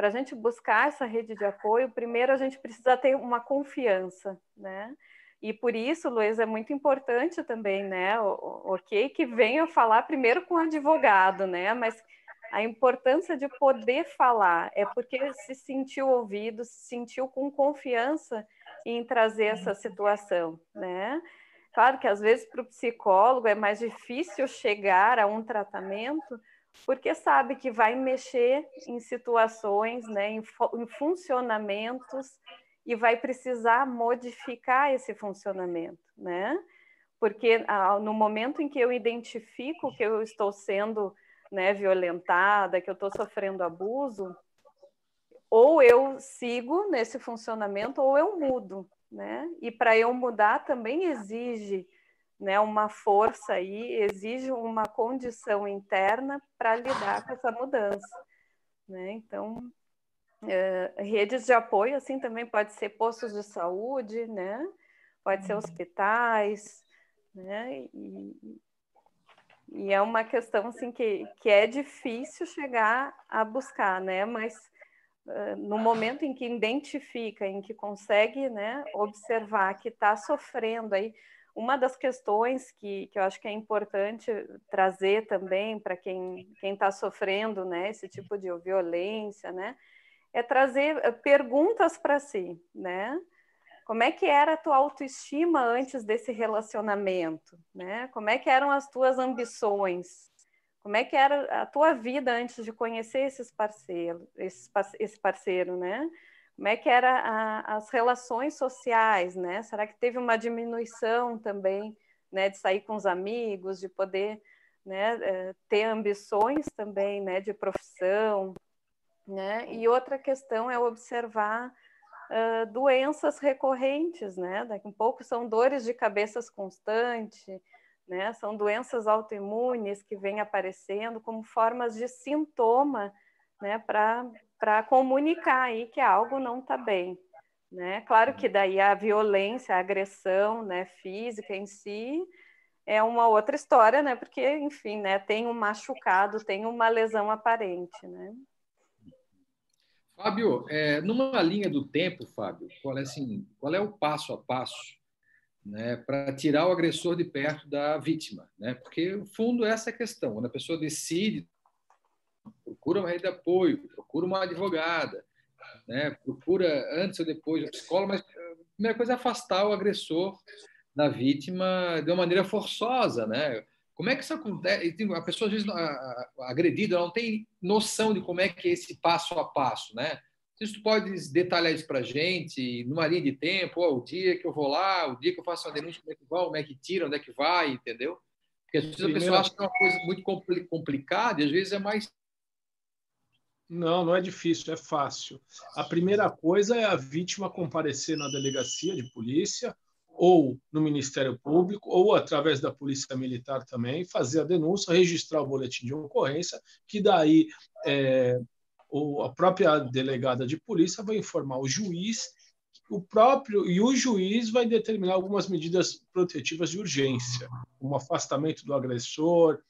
para a gente buscar essa rede de apoio, primeiro a gente precisa ter uma confiança, né? E por isso, Luiz, é muito importante também, né? Ok, que venha falar primeiro com o advogado, né? Mas a importância de poder falar é porque se sentiu ouvido, se sentiu com confiança em trazer essa situação, né? Claro que às vezes para o psicólogo é mais difícil chegar a um tratamento, porque sabe que vai mexer em situações, né, em, em funcionamentos e vai precisar modificar esse funcionamento, né? Porque ah, no momento em que eu identifico que eu estou sendo né, violentada, que eu estou sofrendo abuso, ou eu sigo nesse funcionamento ou eu mudo, né? E para eu mudar também exige né, uma força aí, exige uma condição interna para lidar com essa mudança. Né? Então, é, redes de apoio, assim, também pode ser postos de saúde, né? pode ser hospitais, né? E, e é uma questão assim que, que é difícil chegar a buscar, né? Mas no momento em que identifica, em que consegue, né, observar que está sofrendo aí, uma das questões que, que eu acho que é importante trazer também para quem está sofrendo né, esse tipo de violência, né, é trazer perguntas para si, né? Como é que era a tua autoestima antes desse relacionamento, né? Como é que eram as tuas ambições? Como é que era a tua vida antes de conhecer esses parceiros, esse parceiro, né? Como é que eram as relações sociais, né? Será que teve uma diminuição também, né, de sair com os amigos, de poder, né, eh, ter ambições também, né, de profissão, né? E outra questão é observar uh, doenças recorrentes, né? Daqui um pouco são dores de cabeças constante, né? São doenças autoimunes que vêm aparecendo como formas de sintoma, né, para comunicar aí que algo não está bem. Né? Claro que daí a violência, a agressão né, física em si é uma outra história, né? Porque, enfim, né, tem um machucado, tem uma lesão aparente, né? Fábio, é, numa linha do tempo, Fábio, qual é, assim, qual é o passo a passo né, para tirar o agressor de perto da vítima? Né? Porque, no fundo, essa é a questão. Quando a pessoa decide procura uma rede de apoio, procura uma advogada, né? procura antes ou depois o psicólogo, mas a primeira coisa é afastar o agressor da vítima de uma maneira forçosa, né? Como é que isso acontece? A pessoa, às vezes, agredida, não tem noção de como é que é esse passo a passo, né? Se tu pode detalhar isso para a gente, numa linha de tempo, ó, o dia que eu vou lá, o dia que eu faço uma denúncia, como é que vai, como é que tira, onde é que vai, entendeu? Porque às vezes a pessoa acha que é uma coisa muito complicada e às vezes é mais não, não é difícil, é fácil. A primeira coisa é a vítima comparecer na delegacia de polícia ou no Ministério Público ou através da Polícia Militar também, fazer a denúncia, registrar o boletim de ocorrência, que daí é, a própria delegada de polícia vai informar o juiz, o próprio e o juiz vai determinar algumas medidas protetivas de urgência, um afastamento do agressor,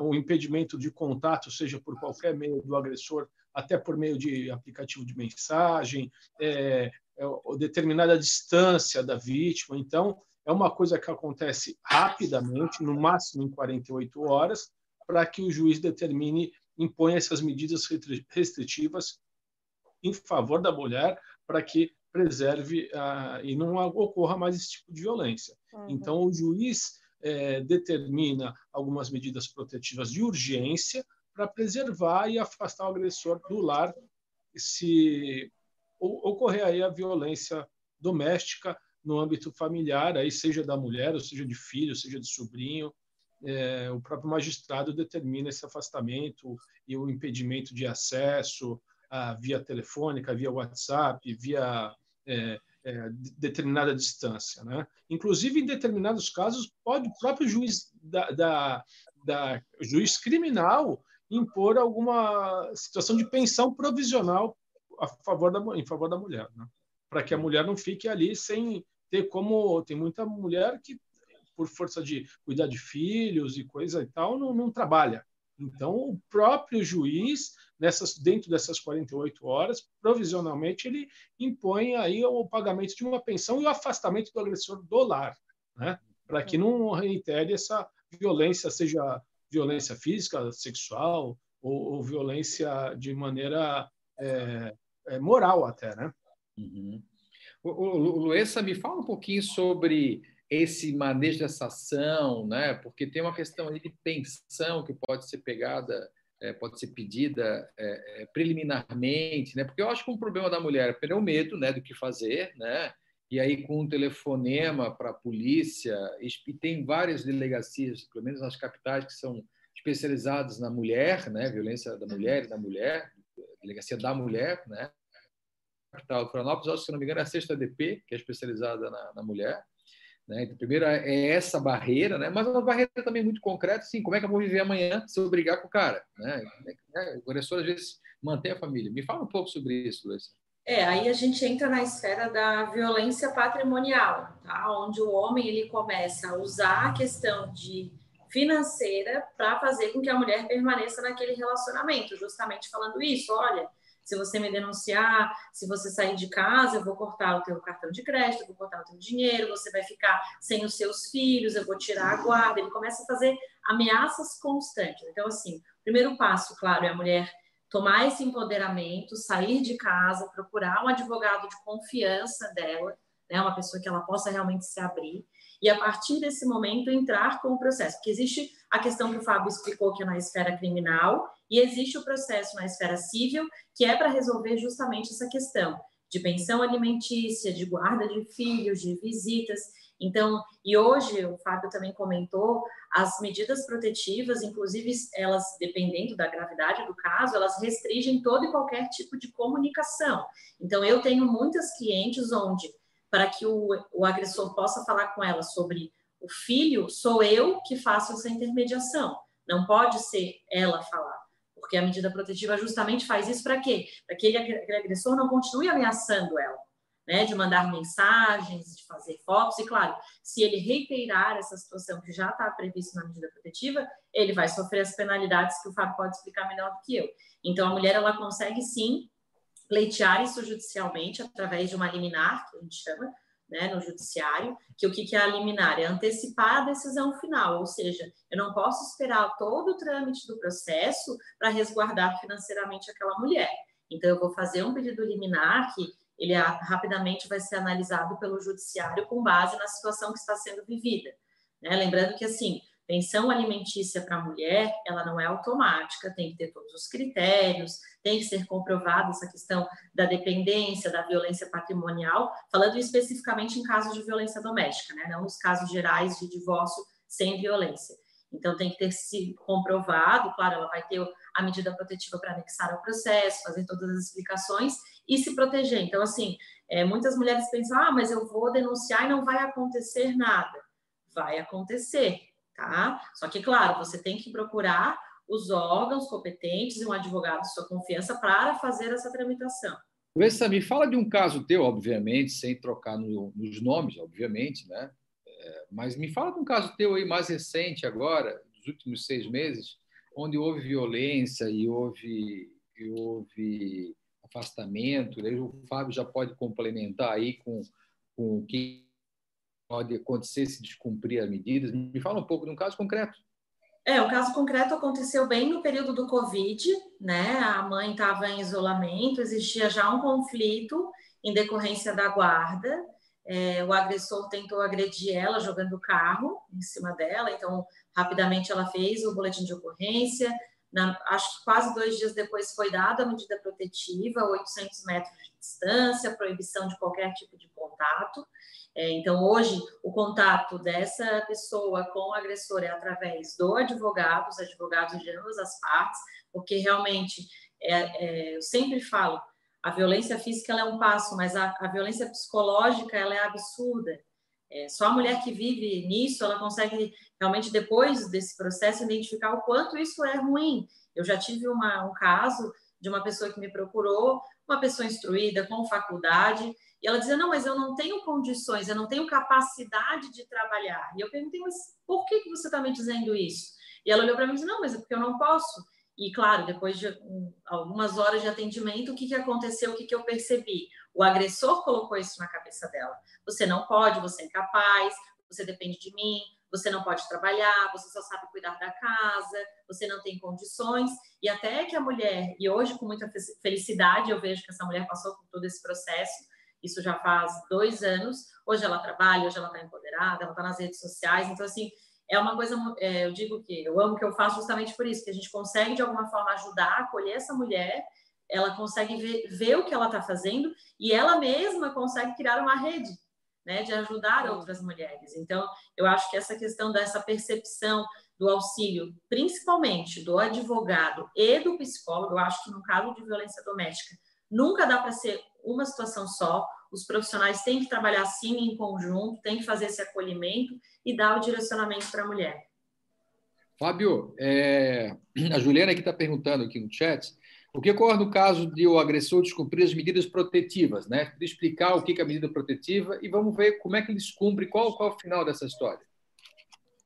o impedimento de contato, seja por qualquer meio do agressor, até por meio de aplicativo de mensagem, é, é, determinada distância da vítima. Então, é uma coisa que acontece rapidamente, no máximo em 48 horas, para que o juiz determine, imponha essas medidas restritivas em favor da mulher, para que preserve ah, e não ocorra mais esse tipo de violência. Uhum. Então, o juiz é, determina algumas medidas protetivas de urgência para preservar e afastar o agressor do lar se ocorrer aí a violência doméstica no âmbito familiar, aí seja da mulher, ou seja de filho, seja de sobrinho, é, o próprio magistrado determina esse afastamento e o impedimento de acesso a, via telefônica, via WhatsApp, via é, é, determinada distância. Né? Inclusive, em determinados casos, pode o próprio juiz, da, da, da, juiz criminal impor alguma situação de pensão provisional a favor da, em favor da mulher, né? para que a mulher não fique ali sem ter como. Tem muita mulher que, por força de cuidar de filhos e coisa e tal, não, não trabalha. Então, o próprio juiz, nessas, dentro dessas 48 horas, provisionalmente, ele impõe aí o pagamento de uma pensão e o afastamento do agressor do lar, né? para que não reitere essa violência, seja violência física, sexual ou, ou violência de maneira é, é, moral até, né? Uhum. O, o, Luessa, me fala um pouquinho sobre esse manejo dessa ação, né? Porque tem uma questão ali de pensão que pode ser pegada, é, pode ser pedida é, é, preliminarmente, né? Porque eu acho que um problema da mulher é o medo, né, do que fazer, né? E aí com um telefonema para a polícia e tem várias delegacias, pelo menos nas capitais, que são especializadas na mulher, né? Violência da mulher e da mulher, delegacia da mulher, né? Capital Florianópolis, acho que se não me engano é a sexta DP, que é especializada na, na mulher. Né? Então, primeiro é essa barreira, né? mas uma barreira também muito concreta, assim, como é que eu vou viver amanhã se eu brigar com o cara? Né? né? O agressor, às vezes, mantém a família. Me fala um pouco sobre isso, Luísa. É, aí a gente entra na esfera da violência patrimonial, tá? onde o homem ele começa a usar a questão de financeira para fazer com que a mulher permaneça naquele relacionamento, justamente falando isso, olha, se você me denunciar, se você sair de casa, eu vou cortar o teu cartão de crédito, eu vou cortar o teu dinheiro, você vai ficar sem os seus filhos, eu vou tirar a guarda. Ele começa a fazer ameaças constantes. Então, assim, o primeiro passo, claro, é a mulher tomar esse empoderamento, sair de casa, procurar um advogado de confiança dela, né, uma pessoa que ela possa realmente se abrir e a partir desse momento entrar com o processo, porque existe a questão que o Fábio explicou que é na esfera criminal e existe o processo na esfera civil, que é para resolver justamente essa questão de pensão alimentícia, de guarda de filhos, de visitas. Então, e hoje o Fábio também comentou, as medidas protetivas, inclusive elas, dependendo da gravidade do caso, elas restringem todo e qualquer tipo de comunicação. Então, eu tenho muitas clientes onde para que o, o agressor possa falar com ela sobre o filho, sou eu que faço essa intermediação. Não pode ser ela falar, porque a medida protetiva justamente faz isso para quê? Para que aquele agressor não continue ameaçando ela, né? De mandar mensagens, de fazer fotos, e claro, se ele reiterar essa situação que já está prevista na medida protetiva, ele vai sofrer as penalidades que o Fábio pode explicar melhor do que eu. Então, a mulher, ela consegue sim pleitear isso judicialmente através de uma liminar, que a gente chama, né, no judiciário, que o que é a liminar? É antecipar a decisão final, ou seja, eu não posso esperar todo o trâmite do processo para resguardar financeiramente aquela mulher. Então, eu vou fazer um pedido liminar que ele rapidamente vai ser analisado pelo judiciário com base na situação que está sendo vivida. Né? Lembrando que, assim, Pensão alimentícia para a mulher, ela não é automática, tem que ter todos os critérios, tem que ser comprovada essa questão da dependência, da violência patrimonial, falando especificamente em casos de violência doméstica, né? não nos casos gerais de divórcio sem violência. Então, tem que ter se comprovado, claro, ela vai ter a medida protetiva para anexar ao processo, fazer todas as explicações e se proteger. Então, assim, é, muitas mulheres pensam, ah, mas eu vou denunciar e não vai acontecer nada. Vai acontecer, tá? Só que, claro, você tem que procurar os órgãos competentes e um advogado de sua confiança para fazer essa tramitação. Luísa, me fala de um caso teu, obviamente, sem trocar no, nos nomes, obviamente, né? É, mas me fala de um caso teu aí mais recente agora, dos últimos seis meses, onde houve violência e houve, e houve afastamento. Né? O Fábio já pode complementar aí com, com o que pode acontecer se descumprir as medidas? Me fala um pouco de um caso concreto. É, o caso concreto aconteceu bem no período do Covid, né? A mãe estava em isolamento, existia já um conflito em decorrência da guarda. É, o agressor tentou agredir ela jogando o carro em cima dela, então rapidamente ela fez o boletim de ocorrência. Na, acho que quase dois dias depois foi dada a medida protetiva, 800 metros de distância, proibição de qualquer tipo de contato. É, então, hoje, o contato dessa pessoa com o agressor é através do advogado, os advogados de ambas as partes, porque realmente, é, é, eu sempre falo, a violência física é um passo, mas a, a violência psicológica ela é absurda. É, só a mulher que vive nisso, ela consegue realmente, depois desse processo, identificar o quanto isso é ruim. Eu já tive uma, um caso de uma pessoa que me procurou, uma pessoa instruída, com faculdade, e ela dizia: Não, mas eu não tenho condições, eu não tenho capacidade de trabalhar. E eu perguntei: Mas por que, que você está me dizendo isso? E ela olhou para mim e disse: Não, mas é porque eu não posso. E, claro, depois de algumas horas de atendimento, o que, que aconteceu? O que, que eu percebi? O agressor colocou isso na cabeça dela. Você não pode, você é incapaz, você depende de mim, você não pode trabalhar, você só sabe cuidar da casa, você não tem condições. E até que a mulher, e hoje com muita felicidade eu vejo que essa mulher passou por todo esse processo, isso já faz dois anos. Hoje ela trabalha, hoje ela está empoderada, ela está nas redes sociais. Então, assim, é uma coisa, é, eu digo que eu amo que eu faço justamente por isso, que a gente consegue de alguma forma ajudar, acolher essa mulher, ela consegue ver, ver o que ela está fazendo e ela mesma consegue criar uma rede, né, de ajudar outras mulheres. Então, eu acho que essa questão dessa percepção do auxílio, principalmente do advogado e do psicólogo, eu acho que no caso de violência doméstica, nunca dá para ser uma situação só. Os profissionais têm que trabalhar sim em conjunto, têm que fazer esse acolhimento e dar o direcionamento para a mulher. Fábio, é... a Juliana aqui está perguntando aqui no chat o que ocorre no caso de o agressor descumprir as medidas protetivas, né? Para explicar o que é a medida protetiva e vamos ver como é que eles cumprem, qual, qual é o final dessa história.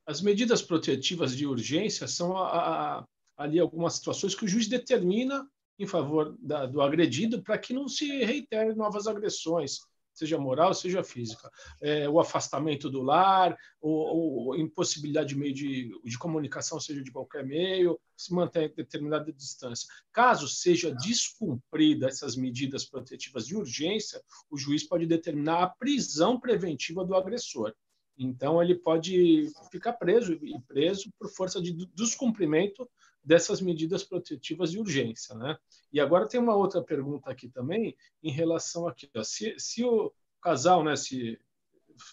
As medidas protetivas de urgência são a, a, ali algumas situações que o juiz determina em favor da, do agredido para que não se reitere novas agressões, seja moral, seja física. É, o afastamento do lar, ou, ou impossibilidade de meio de, de, comunicação, seja de qualquer meio, se mantém determinada distância. Caso seja descumprida essas medidas protetivas de urgência, o juiz pode determinar a prisão preventiva do agressor. Então, ele pode ficar preso e preso por força de descumprimento dessas medidas protetivas de urgência, né? E agora tem uma outra pergunta aqui também em relação aqui, se, se o casal, né, se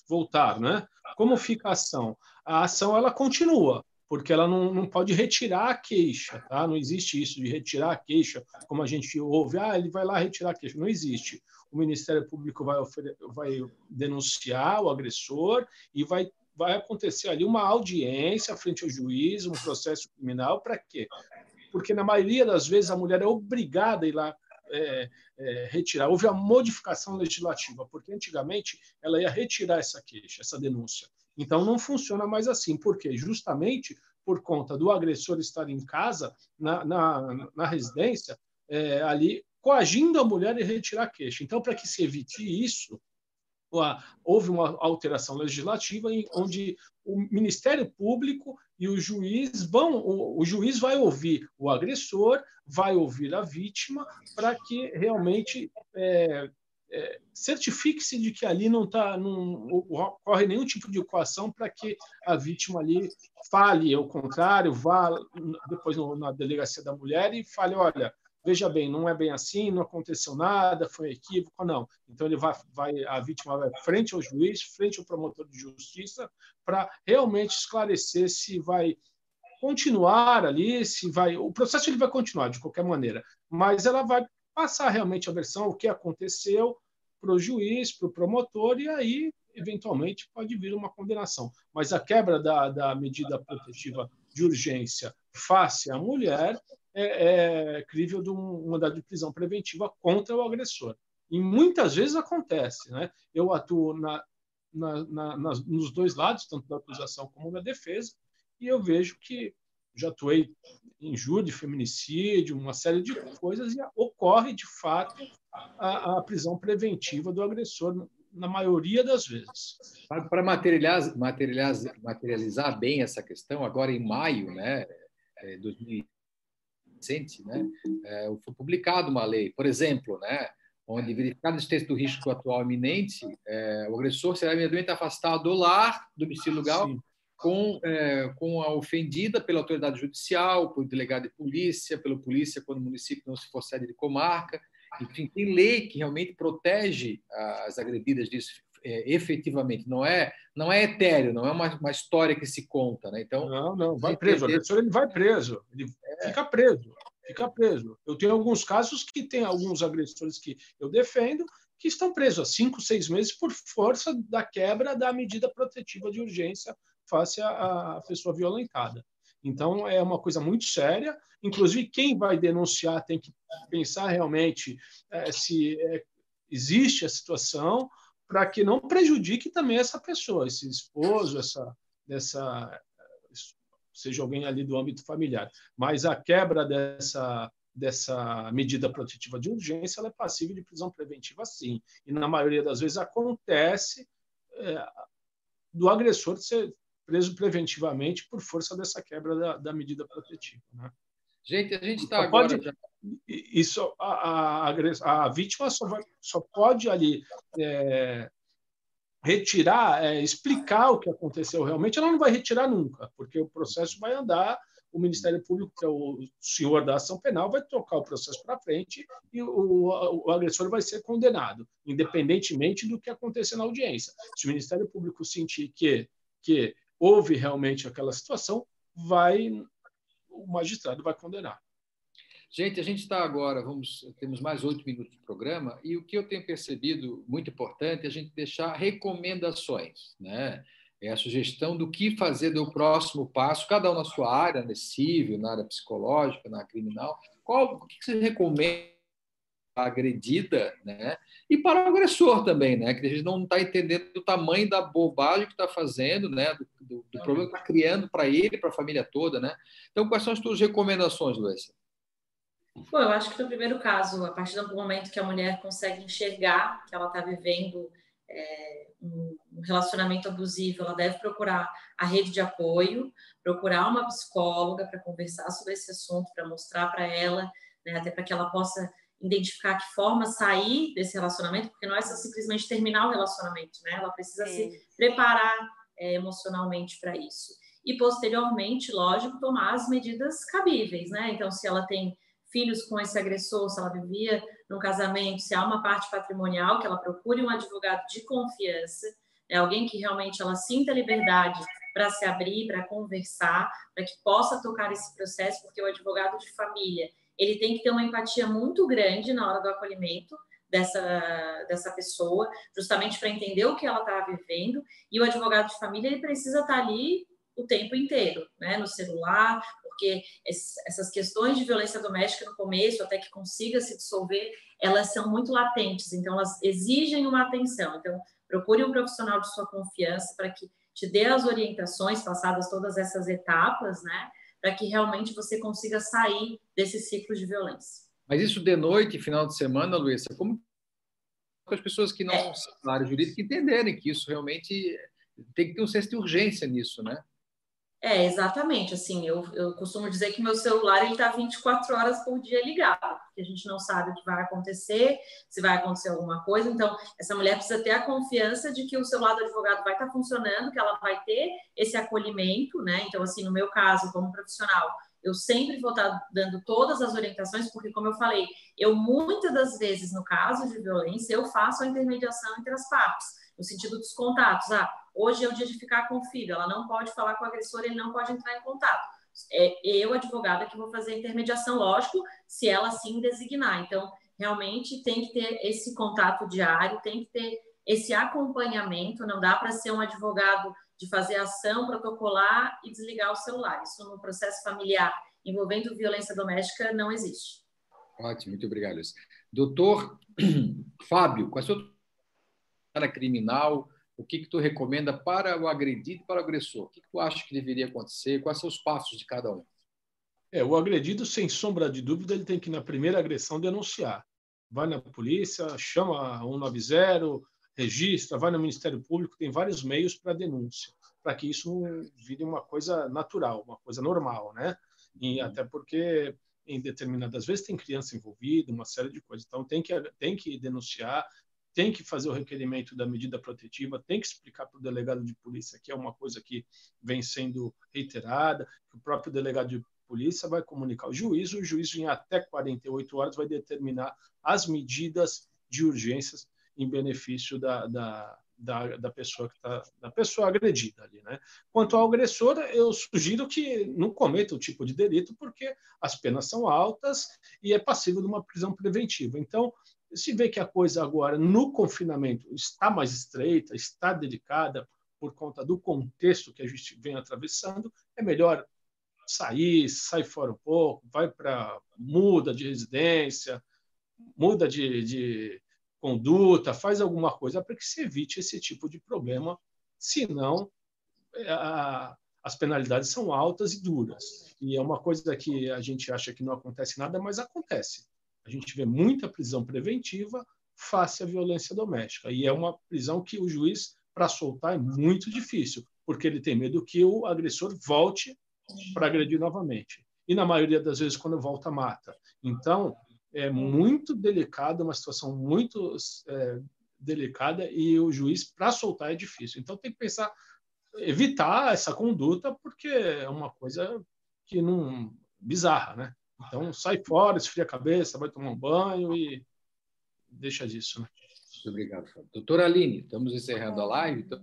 voltar, né? Como fica a ação? A ação ela continua, porque ela não, não pode retirar a queixa, tá? Não existe isso de retirar a queixa, como a gente ouve, ah, ele vai lá retirar a queixa. Não existe. O Ministério Público vai, vai denunciar o agressor e vai vai acontecer ali uma audiência frente ao juiz, um processo criminal, para quê? Porque, na maioria das vezes, a mulher é obrigada a ir lá é, é, retirar. Houve a modificação legislativa, porque antigamente ela ia retirar essa queixa, essa denúncia. Então, não funciona mais assim. Por quê? Justamente por conta do agressor estar em casa, na, na, na residência, é, ali coagindo a mulher a retirar a queixa. Então, para que se evite isso, houve uma alteração legislativa em onde o Ministério Público e o juiz vão, o, o juiz vai ouvir o agressor, vai ouvir a vítima, para que realmente é, é, certifique-se de que ali não tá, não ocorre nenhum tipo de coação para que a vítima ali fale ao contrário, vá depois na delegacia da mulher e fale, olha, veja bem, não é bem assim, não aconteceu nada, foi um equívoco, não. Então ele vai, vai a vítima vai frente ao juiz, frente ao promotor de justiça, para realmente esclarecer se vai continuar ali, se vai, o processo ele vai continuar de qualquer maneira, mas ela vai passar realmente a versão o que aconteceu para o juiz, para o promotor e aí eventualmente pode vir uma condenação. Mas a quebra da, da medida protetiva de urgência face à mulher é, é crível de um mandado de prisão preventiva contra o agressor. E muitas vezes acontece. Né? Eu atuo na, na, na, nos dois lados, tanto da acusação como da defesa, e eu vejo que já atuei em injúria, feminicídio, uma série de coisas, e ocorre, de fato, a, a prisão preventiva do agressor na maioria das vezes. Para materializar, materializar, materializar bem essa questão, agora em maio, né, 2000, é, recente, né, é, foi publicado uma lei, por exemplo, né, onde, verificado esse texto do risco atual iminente, é, o agressor será imediatamente afastado do lar, do domicílio legal, com, é, com a ofendida pela autoridade judicial, pelo delegado de polícia, pelo polícia quando o município não se for sede de comarca. Enfim, tem lei que realmente protege as agredidas disso é, efetivamente. Não é, não é etéreo, não é uma, uma história que se conta. Né? Então, não, não, vai preso. O agressor ele vai preso, ele é. fica preso, fica preso. Eu tenho alguns casos que tem alguns agressores que eu defendo que estão presos há cinco, seis meses por força da quebra da medida protetiva de urgência face à, à pessoa violentada. Então, é uma coisa muito séria. Inclusive, quem vai denunciar tem que pensar realmente é, se é, existe a situação, para que não prejudique também essa pessoa, esse esposo, essa, essa seja alguém ali do âmbito familiar. Mas a quebra dessa dessa medida protetiva de urgência, ela é passível de prisão preventiva, sim. E na maioria das vezes acontece é, do agressor ser preso preventivamente por força dessa quebra da, da medida protetiva. Né? Gente, a gente está agora. Pode, já... Isso, a, a, a, vítima só, vai, só pode ali é, retirar, é, explicar o que aconteceu realmente. Ela não vai retirar nunca, porque o processo vai andar. O Ministério Público, que é o senhor da ação penal, vai tocar o processo para frente e o, o, agressor vai ser condenado, independentemente do que acontecer na audiência. Se o Ministério Público sentir que, que houve realmente aquela situação, vai o magistrado vai condenar. Gente, a gente está agora, vamos, temos mais oito minutos de programa, e o que eu tenho percebido muito importante é a gente deixar recomendações, né? É a sugestão do que fazer do próximo passo, cada um na sua área, na civil, na área psicológica, na criminal. Qual, o que você recomenda agredida, né? E para o agressor também, né? Que a gente não está entendendo o tamanho da bobagem que está fazendo, né? Do, do, do problema que está criando para ele, para a família toda, né? Então, quais são as tuas recomendações, Luísa? Bom, eu acho que no primeiro caso, a partir do momento que a mulher consegue enxergar que ela está vivendo é, um relacionamento abusivo, ela deve procurar a rede de apoio, procurar uma psicóloga para conversar sobre esse assunto, para mostrar para ela, né, até para que ela possa identificar que forma sair desse relacionamento, porque não é só simplesmente terminar o relacionamento, né? Ela precisa Sim. se preparar é, emocionalmente para isso. E posteriormente, lógico, tomar as medidas cabíveis, né? Então, se ela tem filhos com esse agressor, se ela vivia num casamento, se há uma parte patrimonial, que ela procure um advogado de confiança, é alguém que realmente ela sinta liberdade para se abrir, para conversar, para que possa tocar esse processo, porque o advogado de família ele tem que ter uma empatia muito grande na hora do acolhimento dessa, dessa pessoa, justamente para entender o que ela está vivendo. E o advogado de família ele precisa estar tá ali o tempo inteiro, né, no celular, porque essas questões de violência doméstica no começo, até que consiga se dissolver, elas são muito latentes, então elas exigem uma atenção. Então, procure um profissional de sua confiança para que te dê as orientações passadas todas essas etapas, né? para que realmente você consiga sair desse ciclo de violência. Mas isso de noite, final de semana, Luísa, como as pessoas que não é. são da área jurídica entenderem que isso realmente tem que ter um senso de urgência nisso, né? É, exatamente. Assim, eu, eu costumo dizer que meu celular está 24 horas por dia ligado, porque a gente não sabe o que vai acontecer, se vai acontecer alguma coisa. Então, essa mulher precisa ter a confiança de que o celular do advogado vai estar tá funcionando, que ela vai ter esse acolhimento, né? Então, assim, no meu caso, como profissional, eu sempre vou estar tá dando todas as orientações, porque, como eu falei, eu muitas das vezes, no caso de violência, eu faço a intermediação entre as partes, no sentido dos contatos. Ah, Hoje é o dia de ficar com o filho, ela não pode falar com o agressor, ele não pode entrar em contato. É eu, advogada, que vou fazer a intermediação, lógico, se ela assim designar. Então, realmente tem que ter esse contato diário, tem que ter esse acompanhamento, não dá para ser um advogado de fazer ação protocolar e desligar o celular. Isso no processo familiar envolvendo violência doméstica não existe. Ótimo, muito obrigado. Doutor Fábio, qual é a sua criminal? o que, que tu recomenda para o agredido e para o agressor? O que, que tu acha que deveria acontecer? Quais são os passos de cada um? É, o agredido, sem sombra de dúvida, ele tem que, na primeira agressão, denunciar. Vai na polícia, chama 190, registra, vai no Ministério Público, tem vários meios para denúncia, para que isso vire uma coisa natural, uma coisa normal, né? E uhum. até porque em determinadas vezes tem criança envolvida, uma série de coisas. Então tem que tem que denunciar, tem que fazer o requerimento da medida protetiva, tem que explicar para o delegado de polícia que é uma coisa que vem sendo reiterada, que o próprio delegado de polícia vai comunicar ao juiz, o juiz em até 48 horas vai determinar as medidas de urgências em benefício da, da, da, da pessoa que está da pessoa agredida ali, né? Quanto ao agressor, eu sugiro que não cometa o tipo de delito porque as penas são altas e é passível de uma prisão preventiva. Então, se vê que a coisa agora, no confinamento, está mais estreita, está delicada, por conta do contexto que a gente vem atravessando, é melhor sair, sai fora um pouco, vai para muda de residência, muda de, de conduta, faz alguma coisa para que se evite esse tipo de problema, senão é, a, as penalidades são altas e duras. E é uma coisa que a gente acha que não acontece nada, mas acontece. A gente vê muita prisão preventiva face à violência doméstica. E é uma prisão que o juiz, para soltar, é muito difícil, porque ele tem medo que o agressor volte para agredir novamente. E na maioria das vezes, quando volta, mata. Então, é muito delicado, uma situação muito é, delicada, e o juiz, para soltar, é difícil. Então, tem que pensar, evitar essa conduta, porque é uma coisa que não. bizarra, né? Então, sai fora, esfria a cabeça, vai tomar um banho e deixa disso. Né? Muito obrigado, Fábio. Doutora Aline, estamos encerrando a live. Então,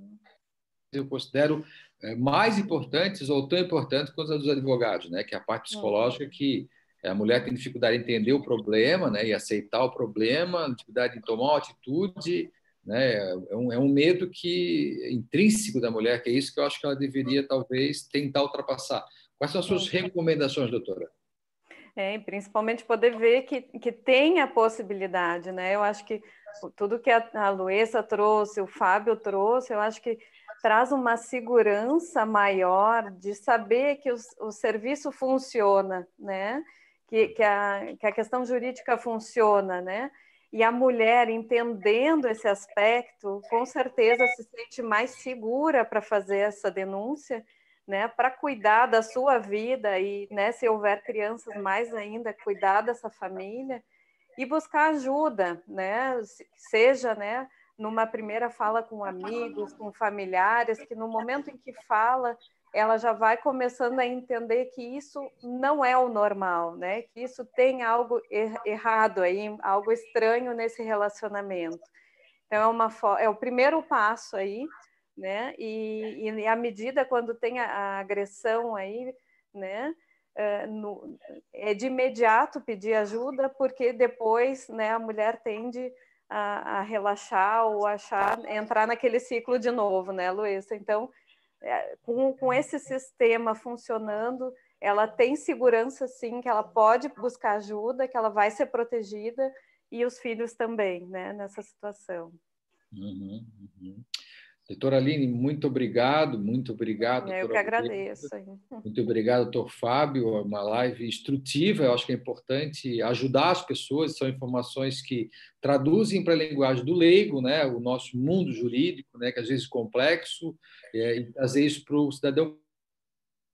eu considero é, mais importantes ou tão importantes quanto a dos advogados, né? que é a parte psicológica que a mulher tem dificuldade em entender o problema né? e aceitar o problema, dificuldade em tomar uma atitude, né? É um, é um medo que é intrínseco da mulher, que é isso que eu acho que ela deveria talvez tentar ultrapassar. Quais são as suas recomendações, doutora? É, principalmente poder ver que, que tem a possibilidade, né? Eu acho que tudo que a, a Luísa trouxe, o Fábio trouxe, eu acho que traz uma segurança maior de saber que o, serviço funciona, né? Que, que, a, que a questão jurídica funciona, né? E a mulher entendendo esse aspecto, com certeza se sente mais segura para fazer essa denúncia né, para cuidar da sua vida e, né, se houver crianças, mais ainda, cuidar dessa família e buscar ajuda, né, seja, né, numa primeira fala com amigos, com familiares, que no momento em que fala, ela já vai começando a entender que isso não é o normal, né, que isso tem algo er errado aí, algo estranho nesse relacionamento. Então, é, uma, é o primeiro passo aí, né? E, e à medida quando tem a, a agressão aí, né? É, no, é de imediato pedir ajuda, porque depois né, a mulher tende a, a, relaxar ou achar, entrar naquele ciclo de novo, né, Luísa? Então, é, com, com esse sistema funcionando, ela tem segurança, sim, que ela pode buscar ajuda, que ela vai ser protegida, e os filhos também, né, nessa situação. Uhum, uhum. Doutora Aline, muito obrigado, muito obrigado. Eu que agradeço. Muito obrigado, doutor Fábio. É uma live instrutiva, eu acho que é importante ajudar as pessoas, são informações que traduzem para a linguagem do leigo, né, o nosso mundo jurídico, né, que às vezes é complexo, é, e trazer isso para o cidadão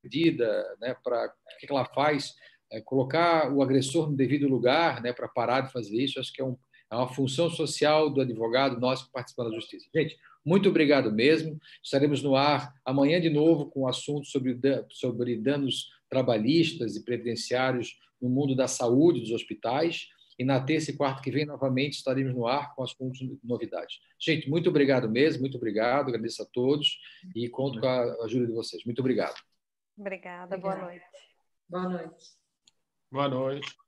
medida, né, para o que ela faz, é, colocar o agressor no devido lugar, né, para parar de fazer isso, acho que é, um, é uma função social do advogado, nós que participamos da justiça. Gente, muito obrigado mesmo. Estaremos no ar amanhã de novo com o assunto sobre, sobre danos trabalhistas e previdenciários no mundo da saúde dos hospitais. E na terça e quarta que vem, novamente, estaremos no ar com assuntos de novidades. Gente, muito obrigado mesmo, muito obrigado, agradeço a todos e conto com a ajuda de vocês. Muito obrigado. Obrigada, boa noite. Boa noite. Boa noite.